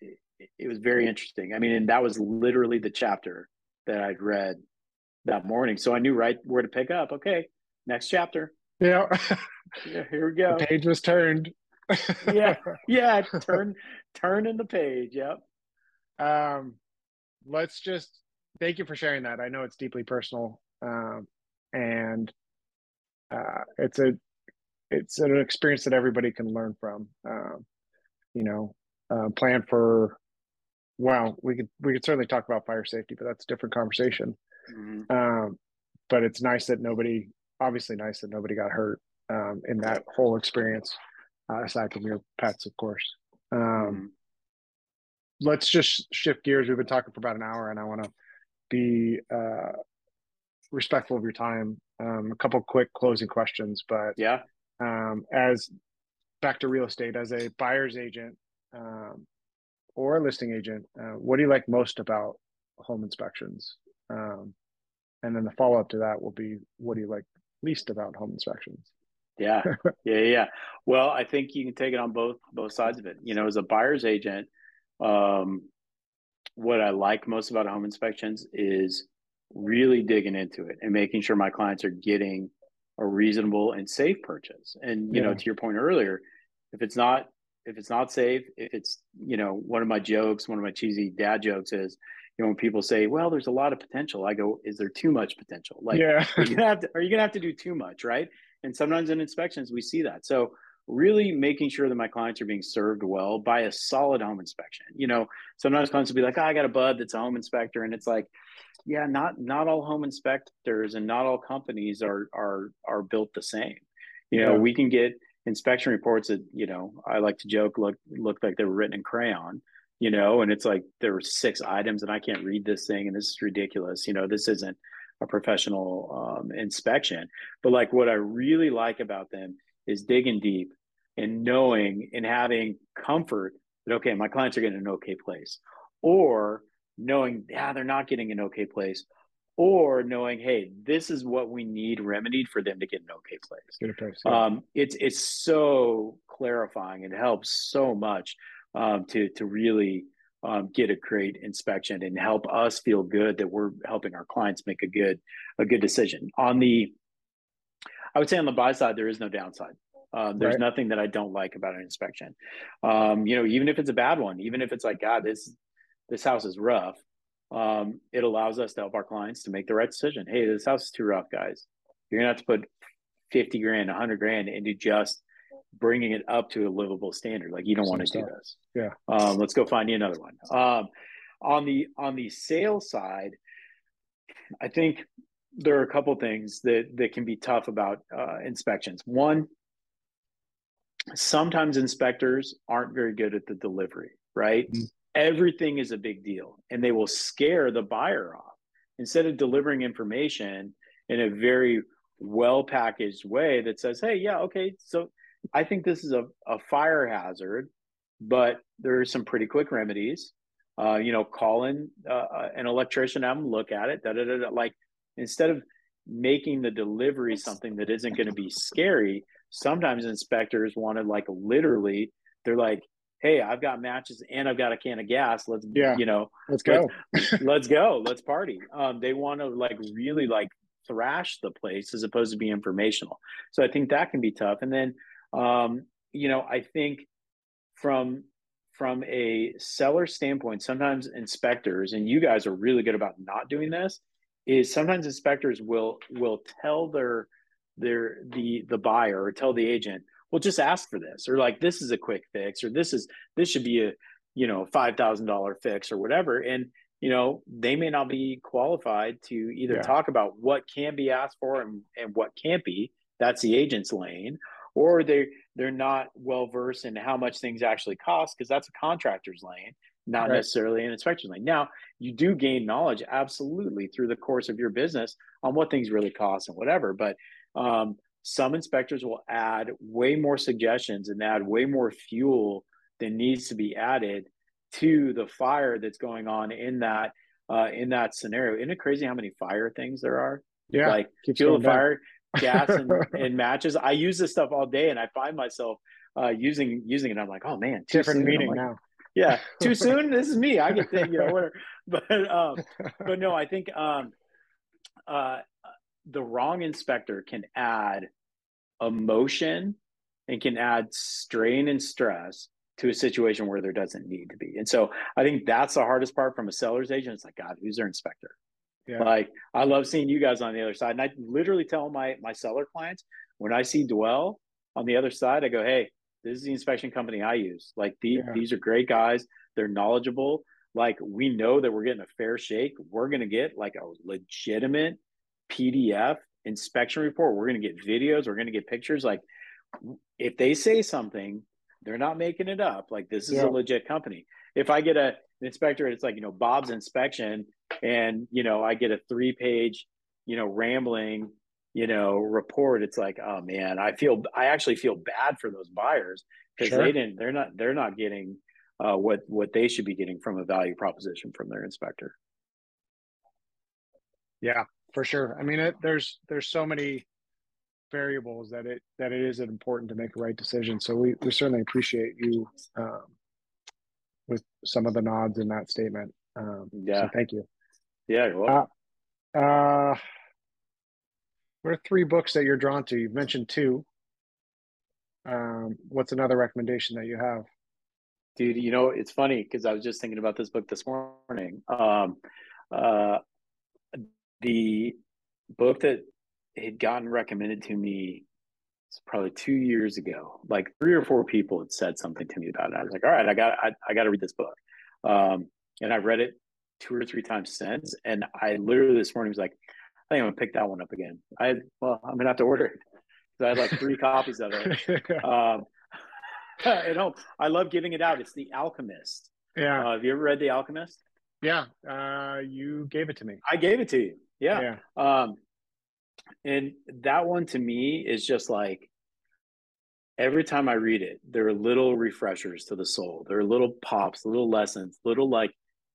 it, it was very interesting. I mean and that was literally the chapter that i'd read that morning. So i knew right where to pick up. Okay next chapter. Yeah, yeah here we go. The page was turned. Yeah yeah turn turn in the page yep. Um, let's just thank you for sharing that. I know it's deeply personal, um, and uh, it's a it's an experience that everybody can learn from. Um, you know, uh, plan for. Well, we could we could certainly talk about fire safety, but that's a different conversation. Mm-hmm. Um, but it's nice that nobody, obviously, nice that nobody got hurt um, in that whole experience, uh, aside from your pets, of course. Um, mm-hmm. Let's just shift gears. We've been talking for about an hour, and I want to be uh, respectful of your time. Um, a couple quick closing questions, but yeah, um, as back to real estate as a buyer's agent um, or a listing agent, uh, what do you like most about home inspections? Um, and then the follow up to that will be, what do you like least about home inspections? Yeah, yeah, yeah. Well, I think you can take it on both both sides of it. You know, as a buyer's agent, um, what I like most about home inspections is really digging into it and making sure my clients are getting a reasonable and safe purchase. And you yeah. know, to your point earlier, if it's not if it's not safe, if it's you know, one of my jokes, one of my cheesy dad jokes is, you know, when people say, "Well, there's a lot of potential," I go, "Is there too much potential? Like, yeah. are you gonna have to are you gonna have to do too much, right?" And sometimes in inspections we see that. So really making sure that my clients are being served well by a solid home inspection. You know, sometimes clients will be like, oh, I got a bud that's a home inspector. And it's like, yeah, not not all home inspectors and not all companies are are are built the same. You know, yeah. we can get inspection reports that, you know, I like to joke look look like they were written in crayon, you know, and it's like there were six items and I can't read this thing and this is ridiculous. You know, this isn't a professional um, inspection. But like what I really like about them is digging deep and knowing and having comfort that okay, my clients are getting an okay place, or knowing yeah they're not getting an okay place, or knowing hey this is what we need remedied for them to get an okay place. yeah. um, it's it's so clarifying. It helps so much um, to to really um, get a great inspection and help us feel good that we're helping our clients make a good a good decision on the I would say on the buy side, there is no downside. Uh, there's right. nothing that I don't like about an inspection. Um, you know, even if it's a bad one, even if it's like, God, this this house is rough, um, it allows us to help our clients to make the right decision. Hey, this house is too rough, guys. You're gonna have to put fifty grand, hundred grand into just bringing it up to a livable standard. Like you don't want to do this. Yeah. Um, let's go find you another one. Um, on the on the sales side, I think there are a couple things that that can be tough about uh, inspections. One, sometimes inspectors aren't very good at the delivery, right? Mm-hmm. Everything is a big deal, and they will scare the buyer off instead of delivering information in a very well packaged way that says, "Hey, yeah, okay, so I think this is a, a fire hazard, but there are some pretty quick remedies. Uh, you know, call in uh, uh an electrician, have them look at it. Da, da, da, da. Like instead of making the delivery something that isn't going to be scary, sometimes inspectors want to like literally, they're like, hey, I've got matches and I've got a can of gas. Let's, yeah, you know, let's go. Let's, let's go. Let's party. Um, they want to like really like thrash the place as opposed to be informational. So I think that can be tough. And then, um, you know, I think from from a seller standpoint, sometimes inspectors and you guys are really good about not doing this is sometimes inspectors will will tell their their the the buyer or tell the agent well just ask for this or like this is a quick fix or this is this should be a you know $5000 fix or whatever and you know they may not be qualified to either yeah. talk about what can be asked for and, and what can't be that's the agent's lane or they they're not well versed in how much things actually cost because that's a contractor's lane not right. necessarily an inspection lane. Now, you do gain knowledge absolutely through the course of your business on what things really cost and whatever. But um, some inspectors will add way more suggestions and add way more fuel than needs to be added to the fire that's going on in that uh, in that scenario. Isn't it crazy how many fire things there are? Yeah, like fuel fire, gas, and, and, matches. I use this stuff all day, and I find myself uh, using using it. I'm like, oh man, different meeting like, now yeah, too soon. this is me. I get to, you know, whatever. But um, but no, I think um, uh, the wrong inspector can add emotion and can add strain and stress to a situation where there doesn't need to be. And so I think that's the hardest part from a seller's agent. It's like, God, who's their inspector? Yeah. Like I love seeing you guys on the other side. And I literally tell my my seller clients when I see Dwell on the other side, I go, Hey, this is the inspection company I use. Like these, yeah. these are great guys. They're knowledgeable. Like we know that we're getting a fair shake. We're gonna get like a legitimate PDF inspection report. We're gonna get videos, we're gonna get pictures. Like if they say something they're not making it up. Like this is yeah. a legit company. If I get a, an inspector, it's like, you know, Bob's inspection and, you know, I get a three page, you know, rambling, you know, report. It's like, oh man, I feel, I actually feel bad for those buyers because sure. they didn't, they're not, they're not getting uh, what, what they should be getting from a value proposition from their inspector. Yeah, for sure. I mean, it, there's, there's so many, variables that it that it is important to make a right decision. So we, we certainly appreciate you um, with some of the nods in that statement. Um, yeah. So thank you. Yeah. Well. Uh, uh, what are three books that you're drawn to? You've mentioned two. Um, what's another recommendation that you have? Dude, you know, it's funny because I was just thinking about this book this morning. Um, uh, the book that had gotten recommended to me probably two years ago. Like three or four people had said something to me about it. I was like, all right, I got I, I got to read this book. Um, and I've read it two or three times since. And I literally this morning was like, I think I'm gonna pick that one up again. I well, I'm gonna have to order it. So I had like three copies of it. Um, you know, I love giving it out. It's The Alchemist. Yeah. Uh, have you ever read The Alchemist? Yeah. Uh, you gave it to me. I gave it to you. Yeah. yeah. Um, and that one to me is just like every time I read it, there are little refreshers to the soul. There are little pops, little lessons, little like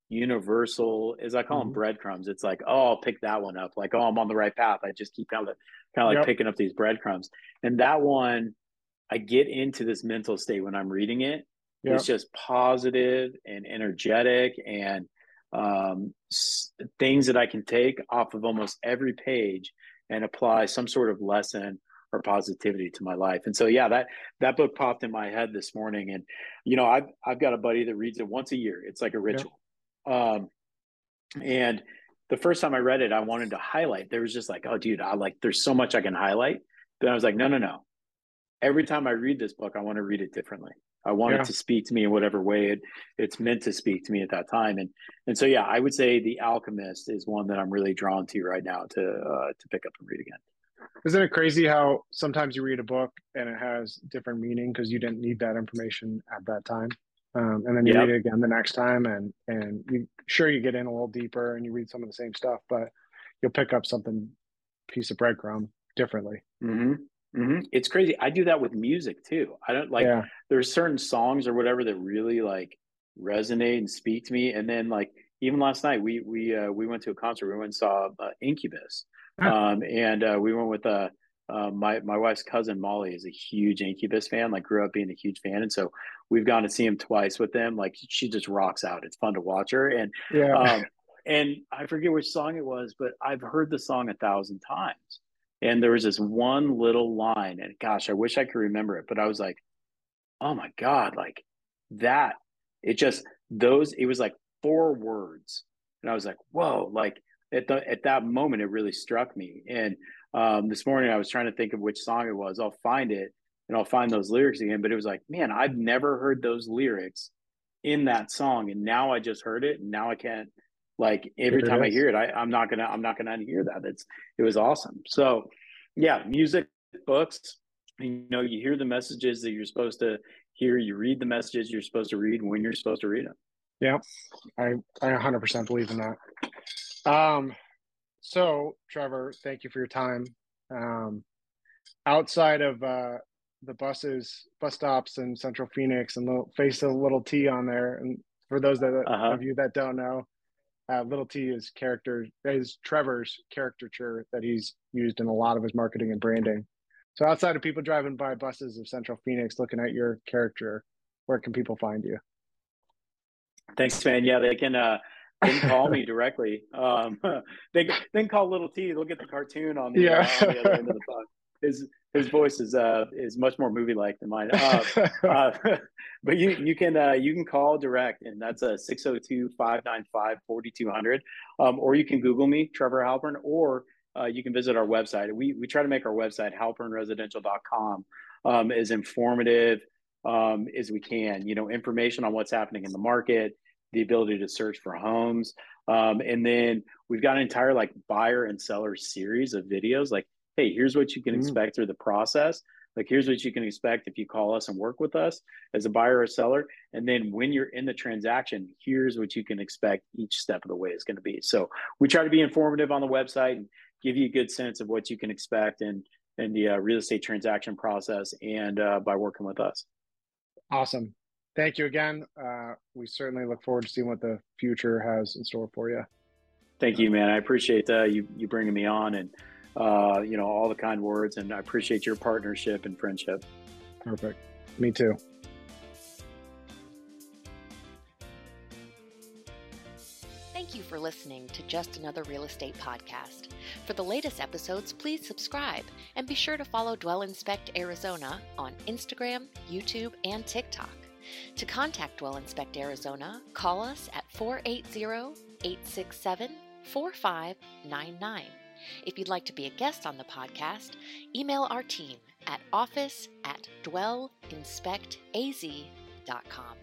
universal, as I call mm-hmm. them, breadcrumbs. It's like, oh, I'll pick that one up. Like, oh, I'm on the right path. I just keep kind of kind of like yep. picking up these breadcrumbs. And that one, I get into this mental state when I'm reading it. Yep. It's just positive and energetic and um, things that I can take off of almost every page and apply some sort of lesson or positivity to my life. And so yeah, that that book popped in my head this morning. And you know, I've I've got a buddy that reads it once a year. It's like a ritual. Yeah. Um and the first time I read it, I wanted to highlight. There was just like, oh dude, I like there's so much I can highlight. But I was like, no, no, no. Every time I read this book, I want to read it differently. I want yeah. it to speak to me in whatever way it, it's meant to speak to me at that time. And and so yeah, I would say The Alchemist is one that I'm really drawn to right now to uh, to pick up and read again. Isn't it crazy how sometimes you read a book and it has different meaning because you didn't need that information at that time, um, and then you yep. read it again the next time, and and you sure you get in a little deeper and you read some of the same stuff, but you'll pick up something piece of breadcrumb differently. Mm-hmm. Mm-hmm. It's crazy. I do that with music too. I don't like. Yeah. There's certain songs or whatever that really like resonate and speak to me. And then like even last night, we we uh, we went to a concert. We went and saw uh, Incubus, um, and uh, we went with uh, uh, my my wife's cousin Molly is a huge Incubus fan. Like grew up being a huge fan, and so we've gone to see him twice with them. Like she just rocks out. It's fun to watch her. And yeah. Um, and I forget which song it was, but I've heard the song a thousand times. And there was this one little line, and gosh, I wish I could remember it, but I was like, oh my God, like that. It just, those, it was like four words. And I was like, whoa, like at the at that moment it really struck me. And um, this morning I was trying to think of which song it was. I'll find it and I'll find those lyrics again. But it was like, man, I've never heard those lyrics in that song. And now I just heard it. And now I can't like every time I hear it, I, I'm not gonna I'm not gonna unhear that. It's it was awesome. So yeah, music, books. You know, you hear the messages that you're supposed to hear. You read the messages you're supposed to read when you're supposed to read them. Yeah, I I 100% believe in that. Um, so Trevor, thank you for your time. Um, outside of uh, the buses, bus stops in Central Phoenix, and the face a little T on there, and for those that uh-huh. of you that don't know, uh, little T is character is Trevor's caricature that he's used in a lot of his marketing and branding. So outside of people driving by buses of Central Phoenix looking at your character, where can people find you? Thanks, man. Yeah, they can uh they can call me directly. Um they they can call little T, they'll get the cartoon on the, yeah. uh, on the other end of the phone. His his voice is uh is much more movie like than mine. Uh, uh, but you you can uh, you can call direct, and that's a 602-595-4200. Um, or you can Google me, Trevor Halpern, or uh, you can visit our website. We we try to make our website halpernresidential.com um, as informative um, as we can. You know, information on what's happening in the market, the ability to search for homes, um, and then we've got an entire like buyer and seller series of videos. Like, hey, here's what you can mm. expect through the process. Like, here's what you can expect if you call us and work with us as a buyer or seller. And then when you're in the transaction, here's what you can expect each step of the way is going to be. So we try to be informative on the website and give you a good sense of what you can expect in in the uh, real estate transaction process and uh, by working with us. Awesome. Thank you again. Uh, we certainly look forward to seeing what the future has in store for you. Thank you, man. I appreciate uh, you you bringing me on and uh, you know all the kind words, and I appreciate your partnership and friendship. Perfect. Me too. Thank you for listening to Just Another Real Estate Podcast. For the latest episodes, please subscribe and be sure to follow Dwell Inspect Arizona on Instagram, YouTube, and TikTok. To contact Dwell Inspect Arizona, call us at 480 867 4599. If you'd like to be a guest on the podcast, email our team at office at dwellinspectaz.com.